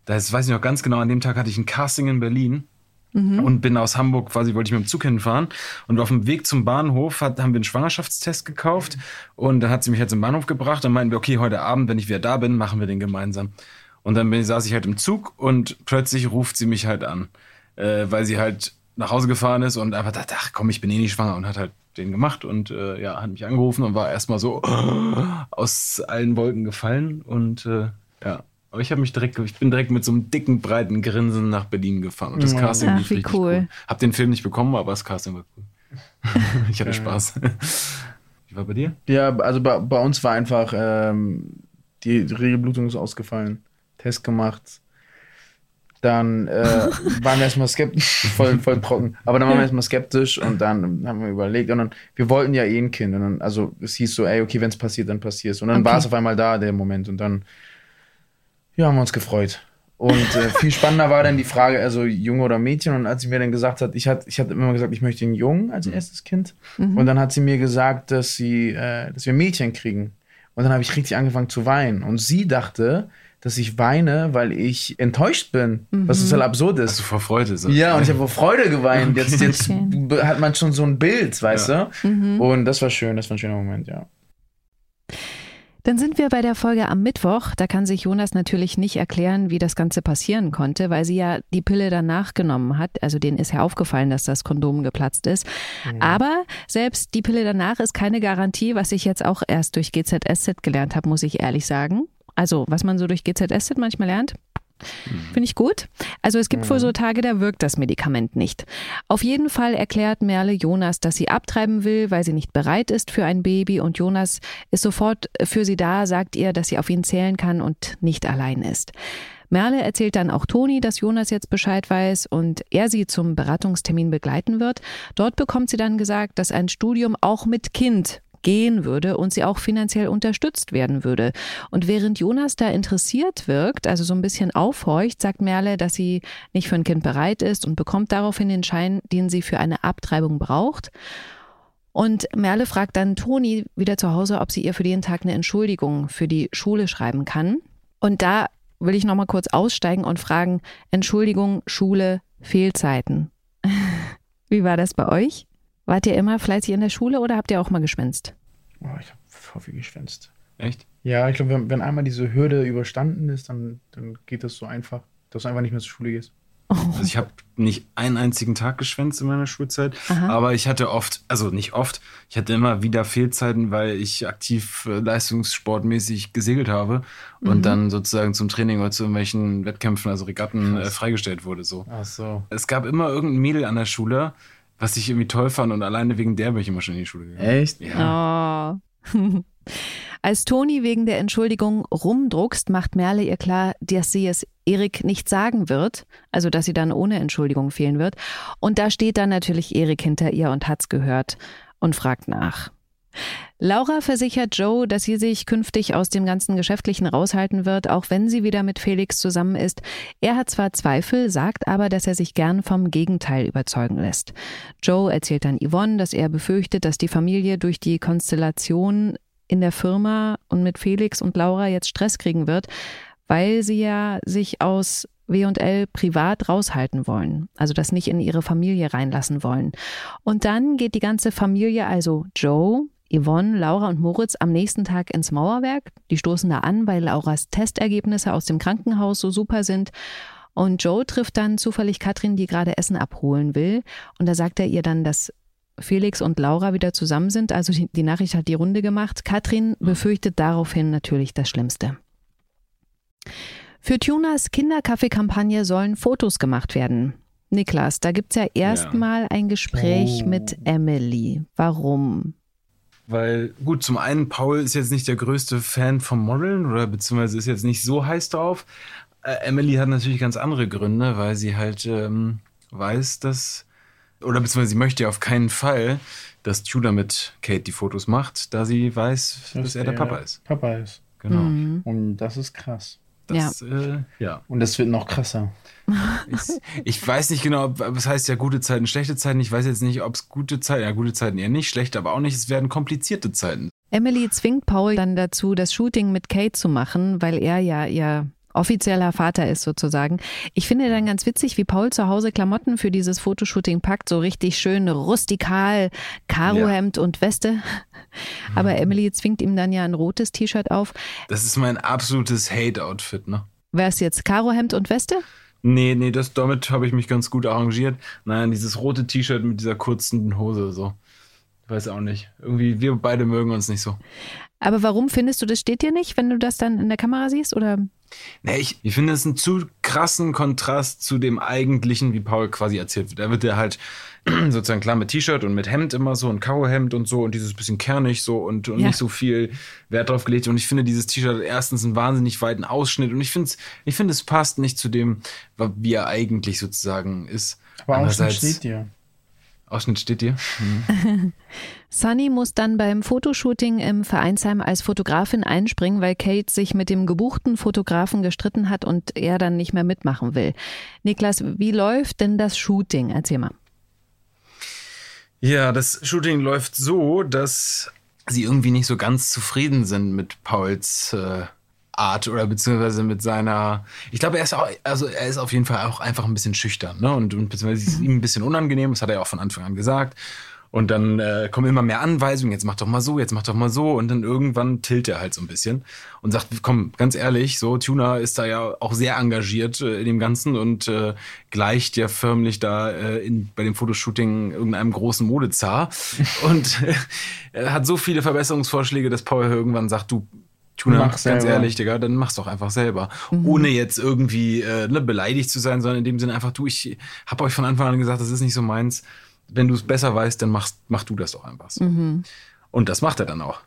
das weiß ich noch ganz genau, an dem Tag hatte ich ein Casting in Berlin. Mhm. Und bin aus Hamburg quasi, wollte ich mit dem Zug hinfahren. Und auf dem Weg zum Bahnhof hat, haben wir einen Schwangerschaftstest gekauft. Und dann hat sie mich jetzt im Bahnhof gebracht. Dann meinten wir, okay, heute Abend, wenn ich wieder da bin, machen wir den gemeinsam. Und dann bin, saß ich halt im Zug und plötzlich ruft sie mich halt an, äh, weil sie halt nach Hause gefahren ist und einfach dachte, ach komm, ich bin eh nicht schwanger und hat halt den gemacht und äh, ja, hat mich angerufen und war erstmal so aus allen Wolken gefallen und äh, ja, aber ich habe mich direkt, ich bin direkt mit so einem dicken, breiten Grinsen nach Berlin gefahren. Und das Casting Ach, lief richtig cool. cool. Hab den Film nicht bekommen, aber das Casting war cool. <laughs> ich hatte Spaß. <laughs> Wie war bei dir? Ja, also bei, bei uns war einfach ähm, die Regelblutung ist ausgefallen. Test gemacht. Dann äh, <laughs> waren wir erstmal skeptisch, voll, voll trocken. Aber dann waren wir erstmal skeptisch und dann haben wir überlegt. Und dann, wir wollten ja eh ein Kind. Und dann, also es hieß so, ey, okay, wenn es passiert, dann passiert es. Und dann okay. war es auf einmal da, der Moment. Und dann ja, haben wir uns gefreut. Und äh, <laughs> viel spannender war dann die Frage, also Junge oder Mädchen. Und als sie mir dann gesagt hat, ich hatte ich hatte immer gesagt, ich möchte einen Jungen als mhm. erstes Kind. Mhm. Und dann hat sie mir gesagt, dass sie, äh, dass wir Mädchen kriegen. Und dann habe ich richtig angefangen zu weinen. Und sie dachte, dass ich weine, weil ich enttäuscht bin, mhm. was total absurd ist. Also vor Freude. So. Ja, und ich habe vor Freude geweint. Okay. Jetzt, <laughs> jetzt okay. hat man schon so ein Bild, weißt ja. du? Mhm. Und das war schön, das war ein schöner Moment, ja. Dann sind wir bei der Folge am Mittwoch. Da kann sich Jonas natürlich nicht erklären, wie das Ganze passieren konnte, weil sie ja die Pille danach genommen hat. Also denen ist ja aufgefallen, dass das Kondom geplatzt ist. Mhm. Aber selbst die Pille danach ist keine Garantie, was ich jetzt auch erst durch GZSZ gelernt habe, muss ich ehrlich sagen. Also was man so durch GZSZ manchmal lernt, Finde ich gut. Also es gibt mhm. wohl so Tage, da wirkt das Medikament nicht. Auf jeden Fall erklärt Merle Jonas, dass sie abtreiben will, weil sie nicht bereit ist für ein Baby und Jonas ist sofort für sie da, sagt ihr, dass sie auf ihn zählen kann und nicht allein ist. Merle erzählt dann auch Toni, dass Jonas jetzt Bescheid weiß und er sie zum Beratungstermin begleiten wird. Dort bekommt sie dann gesagt, dass ein Studium auch mit Kind gehen würde und sie auch finanziell unterstützt werden würde. Und während Jonas da interessiert wirkt, also so ein bisschen aufhorcht, sagt Merle, dass sie nicht für ein Kind bereit ist und bekommt daraufhin den Schein, den sie für eine Abtreibung braucht. Und Merle fragt dann Toni wieder zu Hause, ob sie ihr für den Tag eine Entschuldigung für die Schule schreiben kann. Und da will ich nochmal kurz aussteigen und fragen, Entschuldigung, Schule, Fehlzeiten. <laughs> Wie war das bei euch? Wart ihr immer fleißig in der Schule oder habt ihr auch mal geschwänzt? Oh, ich habe voll viel geschwänzt. Echt? Ja, ich glaube, wenn, wenn, einmal diese Hürde überstanden ist, dann, dann geht das so einfach, dass du einfach nicht mehr zur Schule gehst. Also ich habe nicht einen einzigen Tag geschwänzt in meiner Schulzeit, Aha. aber ich hatte oft, also nicht oft, ich hatte immer wieder Fehlzeiten, weil ich aktiv äh, leistungssportmäßig gesegelt habe mhm. und dann sozusagen zum Training oder zu irgendwelchen Wettkämpfen, also Regatten, äh, freigestellt wurde. So. Ach so. Es gab immer irgendein Mädel an der Schule, was ich irgendwie toll fand und alleine wegen der bin ich immer schon in die Schule gegangen. Echt? Ja. Oh. <laughs> Als Toni wegen der Entschuldigung rumdruckst, macht Merle ihr klar, dass sie es Erik nicht sagen wird, also dass sie dann ohne Entschuldigung fehlen wird. Und da steht dann natürlich Erik hinter ihr und hat's gehört und fragt nach. Laura versichert Joe, dass sie sich künftig aus dem ganzen Geschäftlichen raushalten wird, auch wenn sie wieder mit Felix zusammen ist. Er hat zwar Zweifel, sagt aber, dass er sich gern vom Gegenteil überzeugen lässt. Joe erzählt dann Yvonne, dass er befürchtet, dass die Familie durch die Konstellation in der Firma und mit Felix und Laura jetzt Stress kriegen wird, weil sie ja sich aus W&L privat raushalten wollen, also das nicht in ihre Familie reinlassen wollen. Und dann geht die ganze Familie, also Joe, Yvonne, Laura und Moritz am nächsten Tag ins Mauerwerk. Die stoßen da an, weil Lauras Testergebnisse aus dem Krankenhaus so super sind. Und Joe trifft dann zufällig Katrin, die gerade Essen abholen will. Und da sagt er ihr dann, dass Felix und Laura wieder zusammen sind. Also die, die Nachricht hat die Runde gemacht. Katrin befürchtet daraufhin natürlich das Schlimmste. Für Tunas Kinderkaffeekampagne sollen Fotos gemacht werden. Niklas, da gibt es ja erstmal ja. ein Gespräch oh. mit Emily. Warum? Weil, gut, zum einen, Paul ist jetzt nicht der größte Fan vom Modeln oder beziehungsweise ist jetzt nicht so heiß drauf. Äh, Emily hat natürlich ganz andere Gründe, weil sie halt ähm, weiß, dass, oder beziehungsweise sie möchte ja auf keinen Fall, dass Tudor mit Kate die Fotos macht, da sie weiß, dass er der Papa ist. Papa ist. Genau. Mhm. Und das ist krass. Das, äh, ja. Und das wird noch krasser. Ich, ich weiß nicht genau, ob- was heißt ja gute Zeiten, schlechte Zeiten. Ich weiß jetzt nicht, ob es gute Zeiten, ja, gute Zeiten eher nicht, schlechte aber auch nicht. Es werden komplizierte Zeiten. Emily zwingt Paul dann dazu, das Shooting mit Kate zu machen, weil er ja ihr offizieller Vater ist sozusagen. Ich finde dann ganz witzig, wie Paul zu Hause Klamotten für dieses Fotoshooting packt, so richtig schön rustikal, Karohemd und Weste. Aber Emily zwingt ihm dann ja ein rotes T-Shirt auf. Das ist mein absolutes Hate-Outfit, ne? Wäre es jetzt Karohemd und Weste? Nee, nee, das, damit habe ich mich ganz gut arrangiert. Nein, dieses rote T-Shirt mit dieser kurzen Hose, so. Weiß auch nicht. Irgendwie, wir beide mögen uns nicht so. Aber warum findest du, das steht dir nicht, wenn du das dann in der Kamera siehst? Oder Nee, ich, ich finde es einen zu krassen Kontrast zu dem eigentlichen, wie Paul quasi erzählt wird. Da wird er halt <clears throat> sozusagen klar mit T-Shirt und mit Hemd immer so und Karohemd und so und dieses bisschen kernig so und, und Ja. nicht so viel Wert drauf gelegt. Und ich finde, dieses T-Shirt erstens einen wahnsinnig weiten Ausschnitt und ich finde, es- ich finde, es passt nicht zu dem, wie er eigentlich sozusagen ist. Aber Ausschnitt Andererseits- steht dir. Ausschnitt steht dir. <laughs> Sunny muss dann beim Fotoshooting im Vereinsheim als Fotografin einspringen, weil Kate sich mit dem gebuchten Fotografen gestritten hat und er dann nicht mehr mitmachen will. Niklas, wie läuft denn das Shooting? Erzähl mal. Ja, das Shooting läuft so, dass sie irgendwie nicht so ganz zufrieden sind mit Pauls äh, Art oder beziehungsweise mit seiner. Ich glaube, er ist auch, also er ist auf jeden Fall auch einfach ein bisschen schüchtern, ne? Und, und beziehungsweise ist ihm ein bisschen unangenehm, das hat er ja auch von Anfang an gesagt. Und dann äh, kommen immer mehr Anweisungen, jetzt mach doch mal so, jetzt mach doch mal so. Und dann irgendwann tilt er halt so ein bisschen und sagt, komm, ganz ehrlich, so, Tuna ist da ja auch sehr engagiert äh, in dem Ganzen und äh, gleicht ja förmlich da äh, in, bei dem Fotoshooting irgendeinem großen Modezar. und äh, er hat so viele Verbesserungsvorschläge, dass Paul irgendwann sagt, du, Tuna, Mach ganz selber. ehrlich, Digga, dann mach's doch einfach selber. Ohne jetzt irgendwie äh, ne, beleidigt zu sein, sondern in dem Sinne einfach, du, ich habe euch von Anfang an gesagt, das ist nicht so meins. Wenn du es besser weißt, dann machst, mach du das doch einfach so. Und das macht er dann auch.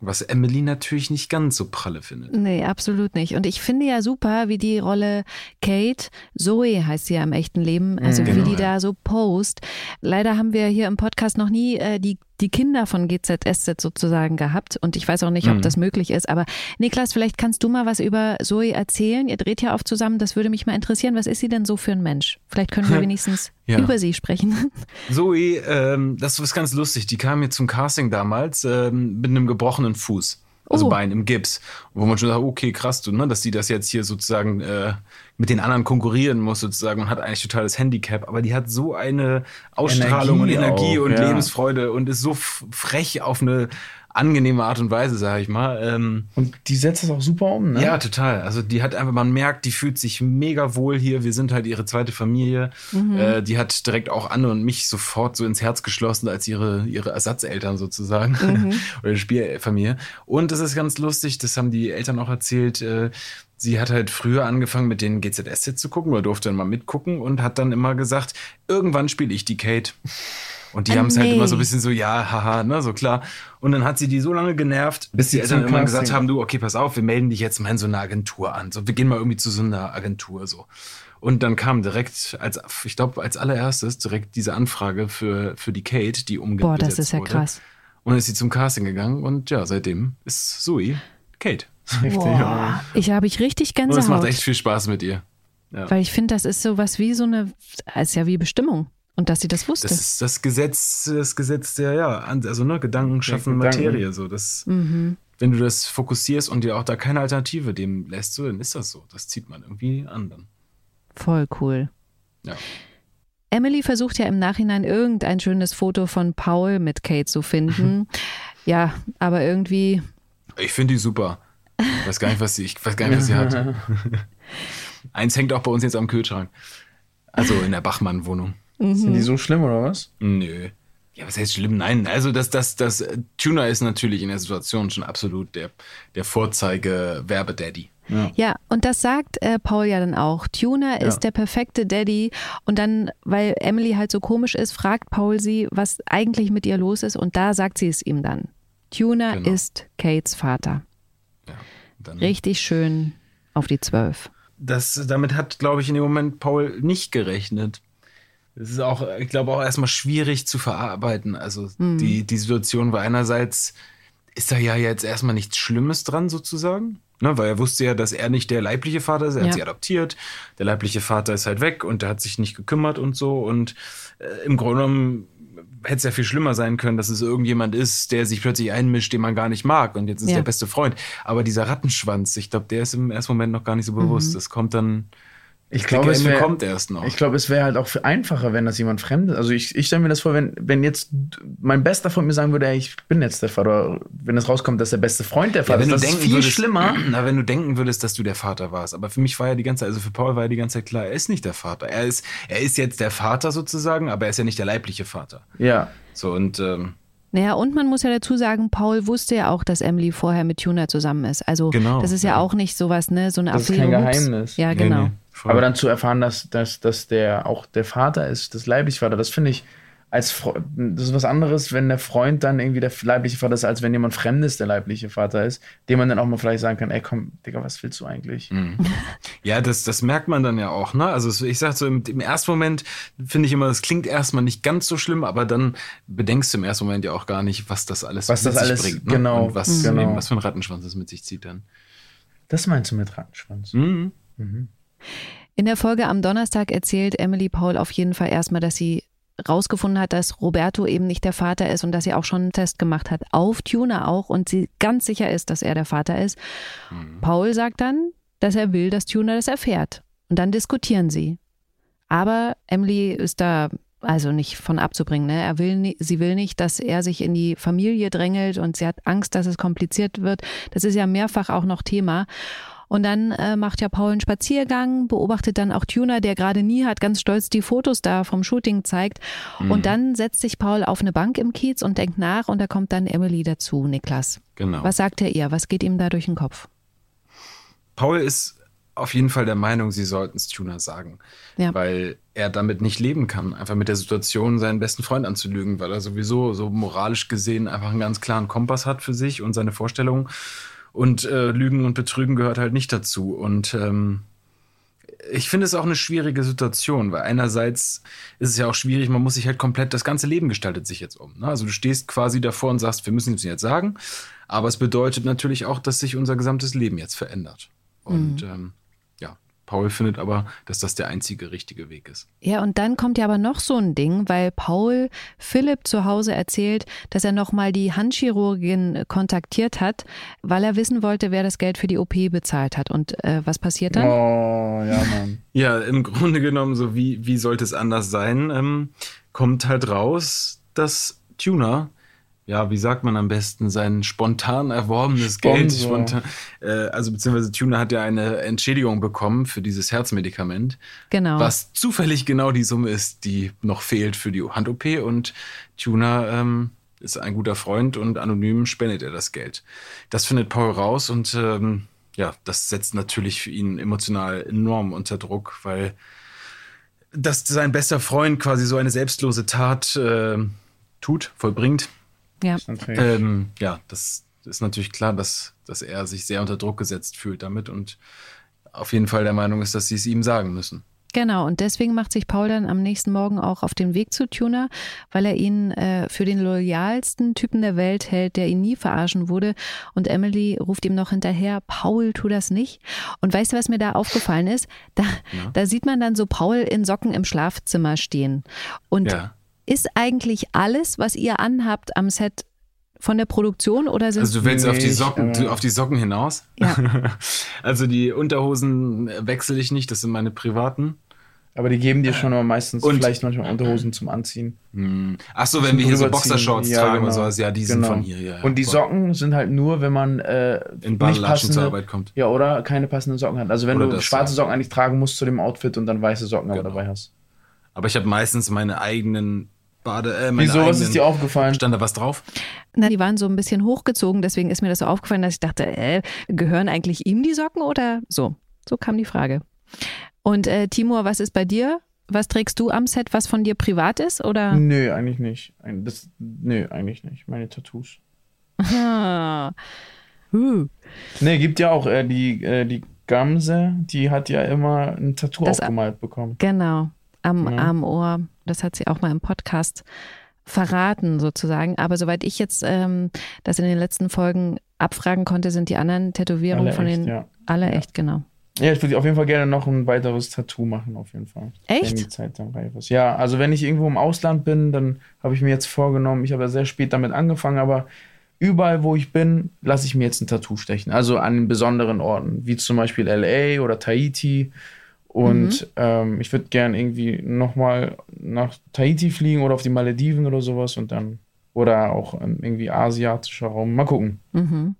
Was Emily natürlich nicht ganz so pralle findet. Nee, absolut nicht. Und ich finde ja super, wie die Rolle Kate, Zoe heißt sie ja im echten Leben, also wie Genau, die ja. da so post. Leider haben wir hier im Podcast noch nie äh, die, die Kinder von GZSZ sozusagen gehabt und ich weiß auch nicht, ob Mhm. das möglich ist. Aber Niklas, vielleicht kannst du mal was über Zoe erzählen. Ihr dreht ja oft zusammen, das würde mich mal interessieren. Was ist sie denn so für ein Mensch? Vielleicht können wir <laughs> wenigstens Ja. über sie sprechen. <laughs> Zoe, ähm, das ist ganz lustig. Die kam hier zum Casting damals ähm, mit einem gebrochenen Fuß. Also Oh. Bein im Gips. Wo man schon sagt, okay, krass, du, ne, dass die das jetzt hier sozusagen äh, mit den anderen konkurrieren muss sozusagen und hat eigentlich totales Handicap. Aber die hat so eine Ausstrahlung Energie und Energie auch, und ja. Lebensfreude und ist so frech auf eine angenehme Art und Weise, sag ich mal. Ähm, Und die setzt es auch super um, ne? ja, total. Also die hat einfach, man merkt, die fühlt sich mega wohl hier. Wir sind halt ihre zweite Familie. Äh, die hat direkt auch Anne und mich sofort so ins Herz geschlossen als ihre, ihre Ersatzeltern sozusagen. <laughs> Oder die Spielfamilie. Und das ist ganz lustig, das haben die Eltern auch erzählt. Äh, sie hat halt früher angefangen mit den GZSZ zu gucken oder durfte dann mal mitgucken und hat dann immer gesagt, irgendwann spiele ich die Kate. Und die Ah, haben es halt nee. immer so ein bisschen so, ja, haha, ne, so klar. Und dann hat sie die so lange genervt, bis die sie Eltern immer gesagt haben, du, okay, pass auf, wir melden dich jetzt mal in so einer Agentur an. So, wir gehen mal irgendwie zu so einer Agentur so. Und dann kam direkt, als ich glaube, als allererstes direkt diese Anfrage für, für die Kate, die umgesetzt Boah, das ist ja wurde. krass. Und dann ist sie zum Casting gegangen und ja, seitdem ist Zoe Kate. Heftig. Boah, ich habe ich richtig Und es macht Gänsehaut. echt viel Spaß mit ihr. Ja. Weil ich finde, das ist sowas wie so eine, ist ja wie Bestimmung. Und dass sie das wusste. Das ist das Gesetz, das Gesetz der, ja, also ne, Gedanken schaffen Gedanken. Materie. So, das, mhm. wenn du das fokussierst und dir auch da keine Alternative dem lässt, so, dann ist das so. Das zieht man irgendwie an dann. Voll cool. Ja. Emily versucht ja im Nachhinein irgendein schönes Foto von Paul mit Kate zu finden. <laughs> ja, aber irgendwie, Ich finde die super. Ich weiß gar nicht, was sie, ich weiß gar nicht, was sie hat. <laughs> Eins hängt auch bei uns jetzt am Kühlschrank. Also in der Bachmann-Wohnung. Sind die so schlimm oder was? Nö. Ja, was heißt schlimm? Nein, also das, das, das äh, Tuna ist natürlich in der Situation schon absolut der, der Vorzeige-Werbedaddy. ja, und das sagt äh, Paul ja dann auch. Tuna ist der perfekte Daddy. Und dann, weil Emily halt so komisch ist, fragt Paul sie, was eigentlich mit ihr los ist. Und da sagt sie es ihm dann. Tuna Genau. ist Kates Vater. Ja, dann, Richtig schön auf die Zwölf. das, damit hat, glaube ich, in dem Moment Paul nicht gerechnet. Es ist auch, ich glaube, auch erstmal schwierig zu verarbeiten. Also Mhm. die, die Situation war einerseits, ist da ja jetzt erstmal nichts Schlimmes dran sozusagen. Ne, weil er wusste ja, dass er nicht der leibliche Vater ist. Er Ja. hat sie adoptiert. Der leibliche Vater ist halt weg und der hat sich nicht gekümmert und so. Und äh, im Grunde genommen hätte es ja viel schlimmer sein können, dass es irgendjemand ist, der sich plötzlich einmischt, den man gar nicht mag. Und jetzt ist Ja. der beste Freund. Aber dieser Rattenschwanz, ich glaube, der ist im ersten Moment noch gar nicht so bewusst. Das kommt dann. Ich glaube, es wäre kommt erst noch. Ich glaube, es wäre halt auch einfacher, wenn das jemand Fremdes. Also ich, ich stelle mir das vor, wenn, wenn jetzt mein bester Freund mir sagen würde, ey, ich bin jetzt der Vater, oder wenn es rauskommt, dass der beste Freund der Vater wenn ist, du das ist denken viel würdest, schlimmer. <clears throat> Na, wenn du denken würdest, dass du der Vater warst. Aber für mich war ja die ganze Zeit, also für Paul war ja die ganze Zeit klar, er ist nicht der Vater. Er ist, er ist jetzt der Vater sozusagen, aber er ist ja nicht der leibliche Vater. Ja, So und ähm, Naja, und man muss ja dazu sagen, Paul wusste ja auch, dass Emily vorher mit Tuna zusammen ist. Also Genau, das ist ja, ja. auch nicht sowas, ne? So eine Das ist Affäre. kein Ups. Geheimnis. Ja, nee, genau. nee, voll. aber dann zu erfahren, dass, dass, dass der auch der Vater ist, das leibliche Vater, das finde ich als Fre das ist was anderes, wenn der Freund dann irgendwie der leibliche Vater ist, als wenn jemand Fremdes der leibliche Vater ist, dem man dann auch mal vielleicht sagen kann, ey komm, Digga, was willst du eigentlich? Ja, das, das merkt man dann ja auch, ne? Also ich sag so, im, im ersten Moment finde ich immer, das klingt erstmal nicht ganz so schlimm, aber dann bedenkst du im ersten Moment ja auch gar nicht, was das alles Was mit das sich alles- bringt. Ne? genau, Und was, genau. eben, was für ein Rattenschwanz das mit sich zieht dann. Das meinst du mit Rattenschwanz? Mhm. In der Folge am Donnerstag erzählt Emily Paul auf jeden Fall erstmal, dass sie rausgefunden hat, dass Roberto eben nicht der Vater ist und dass sie auch schon einen Test gemacht hat, auf Tuna auch und sie ganz sicher ist, dass er der Vater ist. Paul sagt dann, dass er will, dass Tuna das erfährt. Und dann diskutieren sie. Aber Emily ist da also nicht von abzubringen. Ne? Er will nie, sie will nicht, dass er sich in die Familie drängelt und sie hat Angst, dass es kompliziert wird. Das ist ja mehrfach auch noch Thema. Und dann äh, macht ja Paul einen Spaziergang, beobachtet dann auch Tuna, der gerade nie hat, ganz stolz die Fotos da vom Shooting zeigt. Und dann setzt sich Paul auf eine Bank im Kiez und denkt nach und da kommt dann Emily dazu, Niklas. Genau. Was sagt er ihr? Was geht ihm da durch den Kopf? Paul ist auf jeden Fall der Meinung, sie sollten es Tuna sagen. Ja. Weil er damit nicht leben kann, einfach mit der Situation seinen besten Freund anzulügen, weil er sowieso so moralisch gesehen einfach einen ganz klaren Kompass hat für sich und seine Vorstellungen. Und äh, Lügen und Betrügen gehört halt nicht dazu. Und ähm, ich finde es auch eine schwierige Situation, weil einerseits ist es ja auch schwierig, man muss sich halt komplett, das ganze Leben gestaltet sich jetzt um. Ne? Also du stehst quasi davor und sagst, wir müssen es jetzt sagen, aber es bedeutet natürlich auch, dass sich unser gesamtes Leben jetzt verändert. Und ähm, ja, Paul findet aber, dass das der einzige richtige Weg ist. Ja, und dann kommt ja aber noch so ein Ding, weil Paul Philipp zu Hause erzählt, dass er nochmal die Handchirurgin kontaktiert hat, weil er wissen wollte, wer das Geld für die OP bezahlt hat. Und äh, was passiert dann? Oh, ja, Mann. <laughs> Ja, im Grunde genommen, so wie, wie sollte es anders sein, ähm, kommt halt raus, dass Tuna, ja, wie sagt man am besten, sein spontan erworbenes Geld, Sponsor. spontan, äh, also beziehungsweise Tuna hat ja eine Entschädigung bekommen für dieses Herzmedikament, Genau. was zufällig genau die Summe ist, die noch fehlt für die Hand-OP und Tuna ähm, ist ein guter Freund und anonym spendet er das Geld. Das findet Paul raus und ähm, ja, das setzt natürlich für ihn emotional enorm unter Druck, weil dass sein bester Freund quasi so eine selbstlose Tat äh, tut, vollbringt. Ja. Ähm, ja, das ist natürlich klar, dass, dass er sich sehr unter Druck gesetzt fühlt damit und auf jeden Fall der Meinung ist, dass sie es ihm sagen müssen. Genau, und deswegen macht sich Paul dann am nächsten Morgen auch auf den Weg zu Tuna, weil er ihn äh, für den loyalsten Typen der Welt hält, der ihn nie verarschen wurde. Und Emily ruft ihm noch hinterher, Paul, tu das nicht. Und weißt du, was mir da aufgefallen ist? Da, da sieht man dann so Paul in Socken im Schlafzimmer stehen. Und Ja. Ist eigentlich alles, was ihr anhabt am Set von der Produktion oder sind Also du willst auf die Nicht, Socken, aber- du, auf die Socken hinaus? Ja. <laughs> also die Unterhosen wechsle ich nicht, das sind meine privaten. Aber die geben dir schon aber meistens Und- vielleicht manchmal Unterhosen zum Anziehen. Hm. Ach so, wenn wir hier so. Boxershorts Ja, tragen genau. und sowas, ja, die sind Genau. von hier. Ja, ja. Und die. Socken sind halt nur, wenn man äh, In nicht passende, zur Arbeit kommt. Ja, oder keine passenden Socken hat. Also wenn Oder du das, schwarze ja. Socken eigentlich tragen musst zu dem Outfit und dann weiße Socken aber Genau. dabei hast. Aber ich habe meistens meine eigenen Bade... Äh, meine Wieso, was ist dir aufgefallen? Stand da was drauf? Na, die waren so ein bisschen hochgezogen, deswegen ist mir das so aufgefallen, dass ich dachte, äh, gehören eigentlich ihm die Socken oder so? So kam die Frage. Und äh, Timur, was ist bei dir? Was trägst du am Set, was von dir privat ist? Oder? Nö, eigentlich nicht. Das, nö, eigentlich nicht. Meine Tattoos. Ah. Uh. Nee, gibt ja auch äh, die, äh, die Gamse, die hat ja immer ein Tattoo Das- aufgemalt bekommen. Genau, am, Ja. am Ohr. Das hat sie auch mal im Podcast verraten, sozusagen. Aber soweit ich jetzt ähm, das in den letzten Folgen abfragen konnte, sind die anderen Tätowierungen Alle von echt, den ja. alle Ja. echt, genau. Ja, ich würde auf jeden Fall gerne noch ein weiteres Tattoo machen, auf jeden Fall. Echt? Wenn die Zeit dann reif ist. Ja, also wenn ich irgendwo im Ausland bin, dann habe ich mir jetzt vorgenommen, ich habe ja sehr spät damit angefangen, aber überall, wo ich bin, lasse ich mir jetzt ein Tattoo stechen. Also an besonderen Orten, wie zum Beispiel LA oder Tahiti. Und Mhm. ähm, ich würde gern irgendwie nochmal nach Tahiti fliegen oder auf die Malediven oder sowas und dann, oder auch irgendwie asiatischer Raum. Mal gucken. Mhm.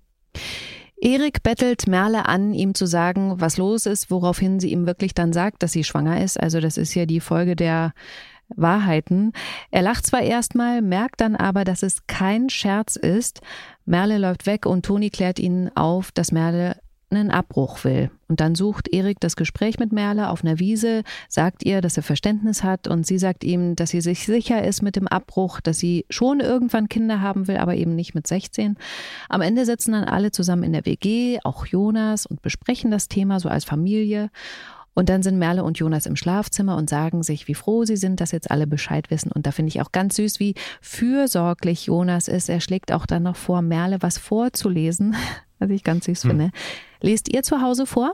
Erik bettelt Merle an, ihm zu sagen, was los ist, woraufhin sie ihm wirklich dann sagt, dass sie schwanger ist. Also das ist ja die Folge der Wahrheiten. Er lacht zwar erstmal, merkt dann aber, dass es kein Scherz ist. Merle läuft weg und Toni klärt ihn auf, dass Merle einen Abbruch will. Und dann sucht Erik das Gespräch mit Merle auf einer Wiese, sagt ihr, dass er Verständnis hat und sie sagt ihm, dass sie sich sicher ist mit dem Abbruch, dass sie schon irgendwann Kinder haben will, aber eben nicht mit 16. Am Ende sitzen dann alle zusammen in der WG, auch Jonas, und besprechen das Thema so als Familie. Und dann sind Merle und Jonas im Schlafzimmer und sagen sich, wie froh sie sind, dass jetzt alle Bescheid wissen. Und da finde ich auch ganz süß, wie fürsorglich Jonas ist. Er schlägt auch dann noch vor, Merle was vorzulesen, was ich ganz süß finde. Lest ihr zu Hause vor?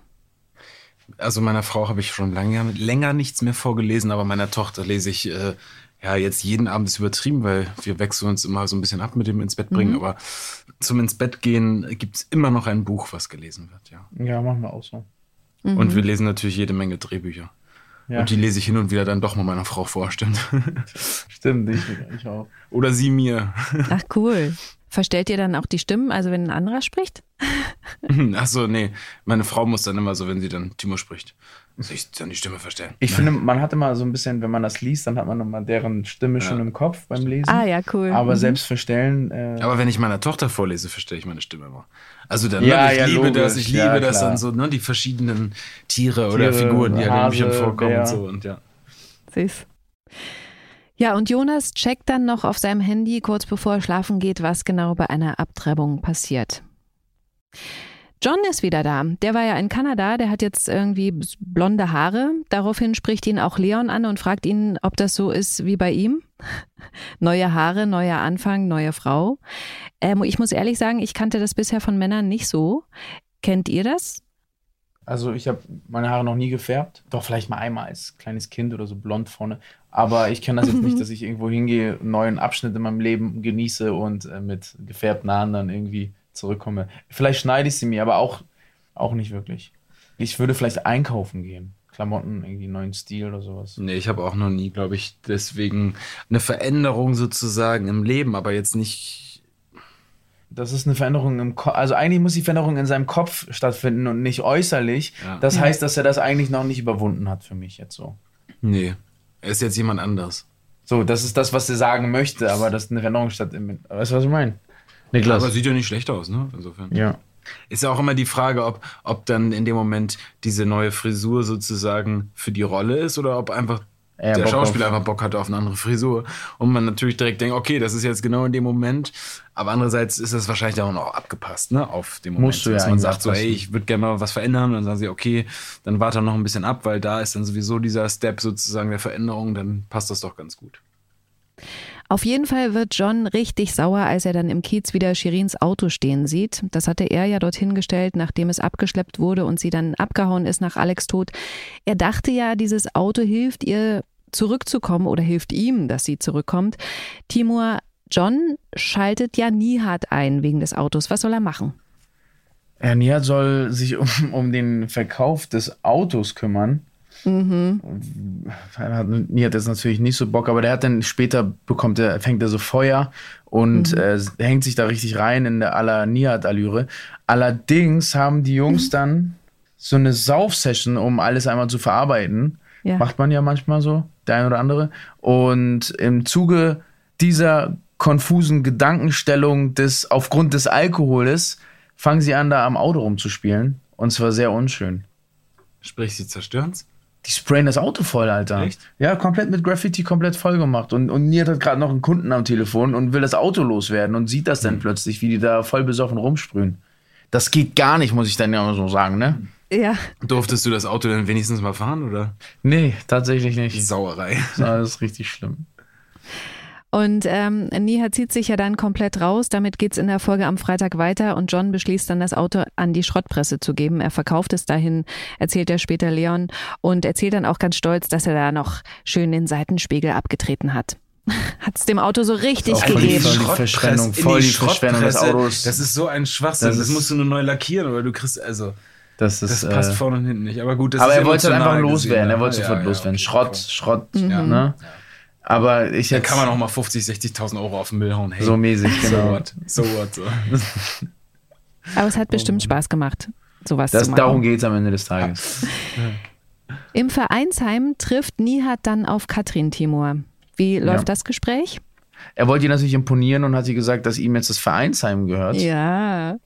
Also meiner Frau habe ich schon lange, länger nichts mehr vorgelesen, aber meiner Tochter lese ich äh, ja jetzt jeden Abend ist übertrieben, weil wir wechseln uns immer so ein bisschen ab mit dem ins Bett bringen. Mhm. Aber zum ins Bett gehen gibt es immer noch ein Buch, was gelesen wird, ja. Ja, machen wir auch so. Mhm. Und wir lesen natürlich jede Menge Drehbücher. Ja. Und die lese ich hin und wieder dann doch mal meiner Frau vor, stimmt. <laughs> Stimmt, ich, ich auch. Oder sie mir. Ach cool. Verstellt ihr dann auch die Stimmen, also wenn ein anderer spricht? Achso, nee. Meine Frau muss dann immer so, wenn sie dann Timo spricht, soll ich dann die Stimme verstellen. Ich finde, man hat immer so ein bisschen, wenn man das liest, dann hat man nochmal deren Stimme schon im Kopf beim Lesen. Ah ja, cool. Aber Mhm. selbst verstellen. Äh, Aber wenn ich meiner Tochter vorlese, verstelle ich meine Stimme immer. Also dann, Ja, ne, ich ja, liebe das, logisch. ich liebe Ja, das dann so, ne, die verschiedenen Tiere, oder Tiere, Figuren, die halt in den Hase, Büchern vorkommen Bär. und so und ja. Süß. Ja, und Jonas checkt dann noch auf seinem Handy, kurz bevor er schlafen geht, was genau bei einer Abtreibung passiert. John ist wieder da. Der war ja in Kanada, der hat jetzt irgendwie blonde Haare. Daraufhin spricht ihn auch Leon an und fragt ihn, ob das so ist wie bei ihm. <laughs> Neue Haare, neuer Anfang, neue Frau. Ähm, ich muss ehrlich sagen, ich kannte das bisher von Männern nicht so. Kennt ihr das? Also ich habe meine Haare noch nie gefärbt. Doch vielleicht mal einmal als kleines Kind oder so blond vorne. Aber ich kenne das jetzt nicht, <laughs> dass ich irgendwo hingehe, einen neuen Abschnitt in meinem Leben genieße und äh, mit gefärbten Haaren dann irgendwie zurückkomme. Vielleicht schneide ich sie mir, aber auch, auch nicht wirklich. Ich würde vielleicht einkaufen gehen. Klamotten, irgendwie neuen Stil oder sowas. Nee, ich habe auch noch nie, glaube ich, deswegen eine Veränderung sozusagen im Leben, aber jetzt nicht. Das ist eine Veränderung im Kopf. Also eigentlich muss die Veränderung in seinem Kopf stattfinden und nicht äußerlich. Ja. Das heißt, dass er das eigentlich noch nicht überwunden hat für mich jetzt so. Nee. Er ist jetzt jemand anders. So, das ist das, was er sagen möchte, aber das ist eine Veränderung statt im. Weißt du, was ich meine? Niklas. Aber sieht ja nicht schlecht aus, ne? Insofern. ja. Ist ja auch immer die Frage, ob, ob dann in dem Moment diese neue Frisur sozusagen für die Rolle ist oder ob einfach der Bock Schauspieler auf- einfach Bock hatte auf eine andere Frisur. Und man natürlich direkt denkt, okay, das ist jetzt genau in dem Moment. Aber andererseits ist das wahrscheinlich auch noch abgepasst, ne? Auf dem Moment. Musst du ja Dass man sagt so, abpassen. ey, ich würde gerne mal was verändern. Und dann sagen sie, okay, dann warte noch ein bisschen ab, weil da ist dann sowieso dieser Step sozusagen der Veränderung, dann passt das doch ganz gut. Auf jeden Fall wird John richtig sauer, als er dann im Kiez wieder Shirins Auto stehen sieht. Das hatte er ja dorthin gestellt, nachdem es abgeschleppt wurde und sie dann abgehauen ist nach Alex Tod. Er dachte ja, dieses Auto hilft ihr zurückzukommen oder hilft ihm, dass sie zurückkommt. Timur, John schaltet ja Nihat ein wegen des Autos. Was soll er machen? Herr Nihat soll sich um, um den Verkauf des Autos kümmern. Hat Nihat jetzt natürlich nicht so Bock, aber der hat dann später bekommt er, fängt er so Feuer und äh, hängt sich da richtig rein in der aller Nihat-Allüre. Allerdings haben die Jungs dann so eine Sauf-Session, um alles einmal zu verarbeiten. Ja. Macht man ja manchmal so, der ein oder andere. Und im Zuge dieser konfusen Gedankenstellung des, aufgrund des Alkoholes, fangen sie an, da am Auto rumzuspielen. Und zwar sehr unschön. Sprich, sie zerstören's? Die sprayen das Auto voll, Alter. Echt? Ja, komplett mit Graffiti, komplett voll gemacht. Und, und Niert hat gerade noch einen Kunden am Telefon und will das Auto loswerden und sieht das dann plötzlich, wie die da voll besoffen rumsprühen. Das geht gar nicht, muss ich dann ja mal so sagen, ne? Ja. Durftest du das Auto dann wenigstens mal fahren, oder? Nee, tatsächlich nicht. Sauerei. Das ist richtig schlimm. Und ähm, Niha zieht sich ja dann komplett raus. Damit geht's in der Folge am Freitag weiter und John beschließt dann, das Auto an die Schrottpresse zu geben. Er verkauft es dahin, erzählt er später Leon und erzählt dann auch ganz stolz, dass er da noch schön den Seitenspiegel abgetreten hat. <laughs> Hat es dem Auto so richtig voll gegeben. Voll die Verschwendung, voll die Verschwendung des Schrottpresse, Autos. Das ist so ein Schwachsinn. Das Das, musst du nur neu lackieren, oder du kriegst, also, Das, ist, das passt äh, vorne und hinten nicht. Aber gut, das aber ist er wollte halt einfach loswerden. Er ne? wollte Ja, sofort ja, loswerden. okay, Schrott, okay. Schrott, Ja. ne? Aber ich Da jetzt kann man auch mal 50, 60.000 Euro auf den Müll hauen. Hey, so mäßig, so genau. what, so what. So. <laughs> Aber es hat bestimmt Spaß gemacht, sowas Das, zu machen. darum geht es am Ende des Tages. <laughs> Im Vereinsheim trifft Nihat dann auf Katrin Timur. Wie läuft Ja. das Gespräch? Er wollte ihr natürlich imponieren und hat ihr gesagt, dass ihm jetzt das Vereinsheim gehört. Ja.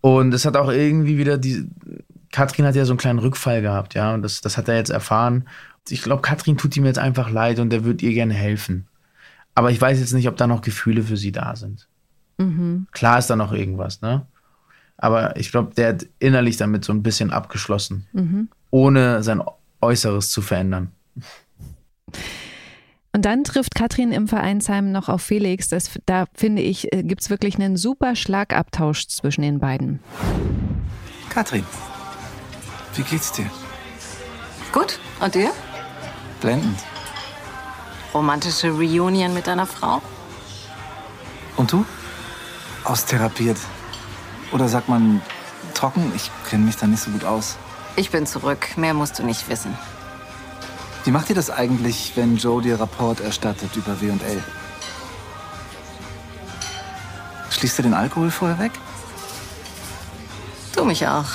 Und es hat auch irgendwie wieder die. Katrin hat ja so einen kleinen Rückfall gehabt, ja. Und das, das hat er jetzt erfahren. Ich glaube, Katrin tut ihm jetzt einfach leid und er wird ihr gerne helfen. Aber ich weiß jetzt nicht, ob da noch Gefühle für sie da sind. Klar ist da noch irgendwas, ne? Aber ich glaube, der hat innerlich damit so ein bisschen abgeschlossen. Ohne sein Äußeres zu verändern. Und dann trifft Katrin im Vereinsheim noch auf Felix. Das, da finde ich, gibt es wirklich einen super Schlagabtausch zwischen den beiden. Katrin, wie geht's dir? Gut. Und dir? Blendend. Romantische Reunion mit deiner Frau? Und du? Austherapiert. Oder sagt man trocken? Ich kenne mich da nicht so gut aus. Ich bin zurück. Mehr musst du nicht wissen. Wie macht ihr das eigentlich, wenn Joe dir Rapport erstattet über W&L? Schließt ihr den Alkohol vorher weg? Du mich auch.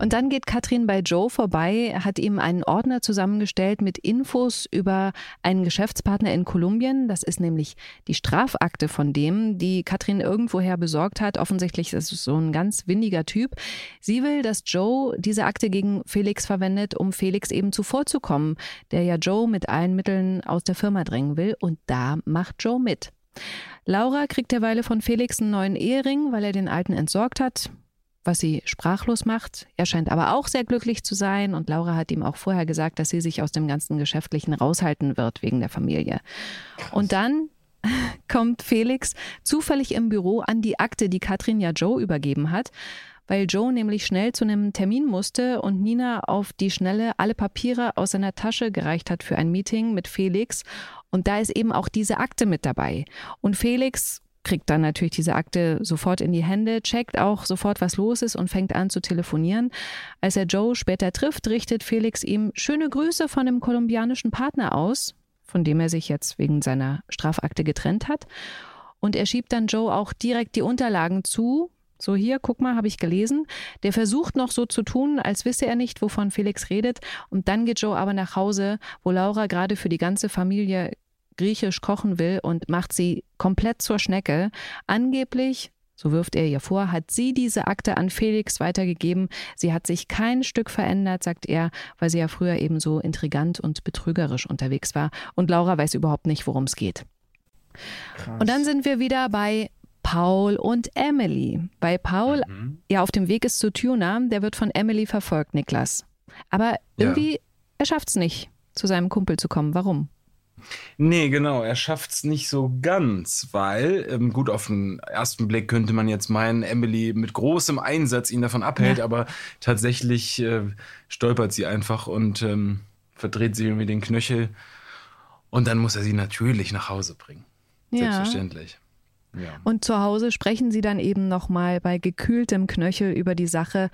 Und dann geht Katrin bei Joe vorbei, hat ihm einen Ordner zusammengestellt mit Infos über einen Geschäftspartner in Kolumbien. Das ist nämlich die Strafakte von dem, die Katrin irgendwoher besorgt hat. Offensichtlich ist es so ein ganz windiger Typ. Sie will, dass Joe diese Akte gegen Felix verwendet, um Felix eben zuvorzukommen, der ja Joe mit allen Mitteln aus der Firma drängen will. Und da macht Joe mit. Laura kriegt derweile von Felix einen neuen Ehering, weil er den alten entsorgt hat was sie sprachlos macht. Er scheint aber auch sehr glücklich zu sein und Laura hat ihm auch vorher gesagt, dass sie sich aus dem ganzen Geschäftlichen raushalten wird wegen der Familie. Und dann <laughs> kommt Felix zufällig im Büro an die Akte, die Katrin ja Joe übergeben hat, weil Joe nämlich schnell zu einem Termin musste und Nina auf die Schnelle alle Papiere aus seiner Tasche gereicht hat für ein Meeting mit Felix. Und da ist eben auch diese Akte mit dabei. Und Felix kriegt dann natürlich diese Akte sofort in die Hände, checkt auch sofort, was los ist und fängt an zu telefonieren. Als er Joe später trifft, richtet Felix ihm schöne Grüße von dem kolumbianischen Partner aus, von dem er sich jetzt wegen seiner Strafakte getrennt hat. Und er schiebt dann Joe auch direkt die Unterlagen zu. So hier, guck mal, habe ich gelesen. Der versucht noch so zu tun, als wisse er nicht, wovon Felix redet. Und dann geht Joe aber nach Hause, wo Laura gerade für die ganze Familie griechisch kochen will und macht sie komplett zur Schnecke. Angeblich, so wirft er ihr vor, hat sie diese Akte an Felix weitergegeben. Sie hat sich kein Stück verändert, sagt er, weil sie ja früher eben so intrigant und betrügerisch unterwegs war. Und Laura weiß überhaupt nicht, worum es geht. Und dann sind wir wieder bei Paul und Emily. Bei Paul, ja, auf dem Weg ist zu Tuna, der wird von Emily verfolgt, Niklas. Aber irgendwie, er schafft es nicht, zu seinem Kumpel zu kommen. Warum? Nee, genau, er schafft's nicht so ganz, weil, ähm, gut, auf den ersten Blick könnte man jetzt meinen, Emily mit großem Einsatz ihn davon abhält, aber tatsächlich äh, stolpert sie einfach und ähm, verdreht sie irgendwie den Knöchel. Und dann muss er sie natürlich nach Hause bringen. Ja. Selbstverständlich. Ja. Und zu Hause sprechen sie dann eben nochmal bei gekühltem Knöchel über die Sache.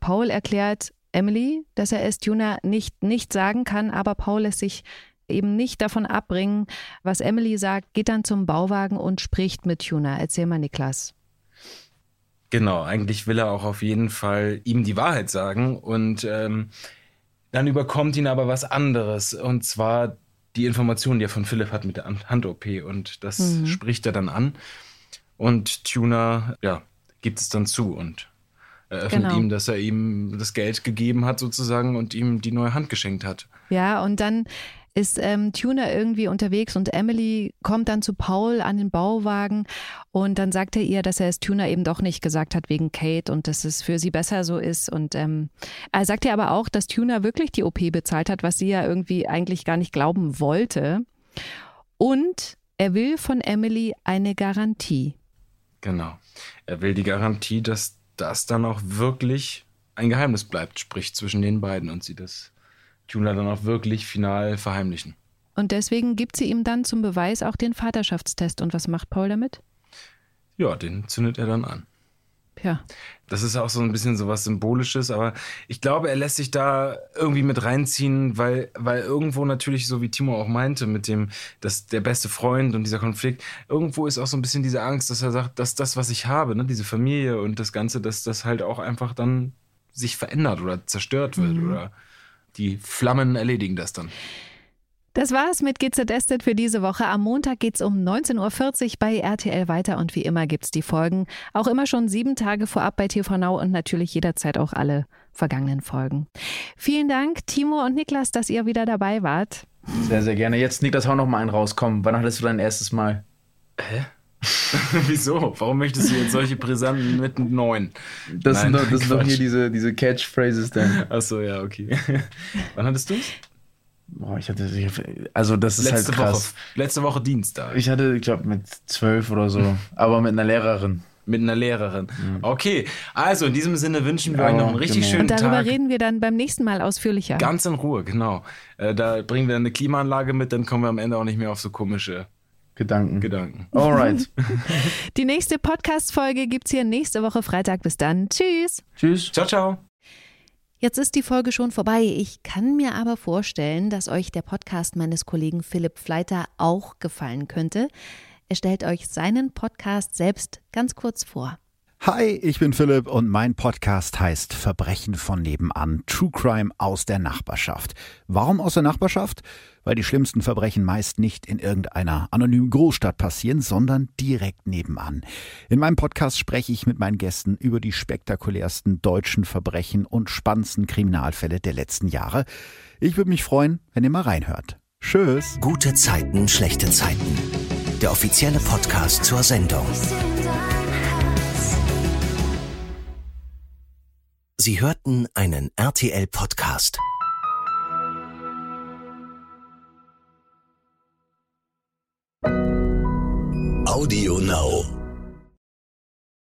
Paul erklärt Emily, dass er es Tuna nicht, nicht sagen kann, aber Paul lässt sich eben nicht davon abbringen, was Emily sagt, geht dann zum Bauwagen und spricht mit Tuna. Erzähl mal, Niklas. Genau, eigentlich will er auch auf jeden Fall ihm die Wahrheit sagen und ähm, dann überkommt ihn aber was anderes und zwar die Information, die er von Philipp hat mit der Hand-OP und das Mhm. spricht er dann an und Tuna, ja, gibt es dann zu und eröffnet Genau. ihm, dass er ihm das Geld gegeben hat sozusagen und ihm die neue Hand geschenkt hat. Ja, und dann ist ähm, Tuna irgendwie unterwegs und Emily kommt dann zu Paul an den Bauwagen und dann sagt er ihr, dass er es Tuna eben doch nicht gesagt hat wegen Kate und dass es für sie besser so ist. Und ähm, er sagt ihr aber auch, dass Tuna wirklich die OP bezahlt hat, was sie ja irgendwie eigentlich gar nicht glauben wollte. Und er will von Emily eine Garantie. Genau. Er will die Garantie, dass das dann auch wirklich ein Geheimnis bleibt, sprich zwischen den beiden und sie das Tuna dann auch wirklich final verheimlichen. Und deswegen gibt sie ihm dann zum Beweis auch den Vaterschaftstest. Und was macht Paul damit? Ja, den zündet er dann an. Ja. Das ist auch so ein bisschen so was Symbolisches, aber ich glaube, er lässt sich da irgendwie mit reinziehen, weil, weil irgendwo natürlich, so wie Timo auch meinte, mit dem, dass der beste Freund und dieser Konflikt, irgendwo ist auch so ein bisschen diese Angst, dass er sagt, dass das, was ich habe, ne, diese Familie und das Ganze, dass das halt auch einfach dann sich verändert oder zerstört wird mhm. oder die Flammen erledigen das dann. Das war's mit GZSZ für diese Woche. Am Montag geht's um 19.40 Uhr bei RTL weiter und wie immer gibt's die Folgen. Auch immer schon sieben Tage vorab bei TV Now und natürlich jederzeit auch alle vergangenen Folgen. Vielen Dank, Timo und Niklas, dass ihr wieder dabei wart. Sehr, sehr gerne. Jetzt, Niklas, hau noch mal einen rauskommen. Wann hattest du dein erstes Mal? Hä? <laughs> Wieso? Warum möchtest du jetzt solche brisanten mit neun? Das Nein, sind doch, das sind doch hier diese, diese Catchphrases dann. Achso, ja, okay. <laughs> Wann hattest du es? Boah, ich hatte, also das ist letzte halt krass. Woche, letzte Woche Dienstag. Ich hatte, ich glaube, mit zwölf oder so, aber mit einer Lehrerin. Mit einer Lehrerin. Okay, also in diesem Sinne wünschen wir ja, euch noch einen richtig genau. schönen Tag. Und darüber Tag. reden wir dann beim nächsten Mal ausführlicher. Ganz in Ruhe, genau. Äh, da bringen wir eine Klimaanlage mit, dann kommen wir am Ende auch nicht mehr auf so komische Gedanken. Gedanken. Alright. <laughs> Die nächste Podcast-Folge gibt es hier nächste Woche Freitag. Bis dann. Tschüss. Tschüss. Ciao, ciao. Jetzt ist die Folge schon vorbei. Ich kann mir aber vorstellen, dass euch der Podcast meines Kollegen Philipp Fleiter auch gefallen könnte. Er stellt euch seinen Podcast selbst ganz kurz vor. Hi, ich bin Philipp und mein Podcast heißt Verbrechen von nebenan, True Crime aus der Nachbarschaft. Warum aus der Nachbarschaft? Weil die schlimmsten Verbrechen meist nicht in irgendeiner anonymen Großstadt passieren, sondern direkt nebenan. In meinem Podcast spreche ich mit meinen Gästen über die spektakulärsten deutschen Verbrechen und spannendsten Kriminalfälle der letzten Jahre. Ich würde mich freuen, wenn ihr mal reinhört. Tschüss. Gute Zeiten, schlechte Zeiten. Der offizielle Podcast zur Sendung. Sie hörten einen RTL-Podcast. Audio Now.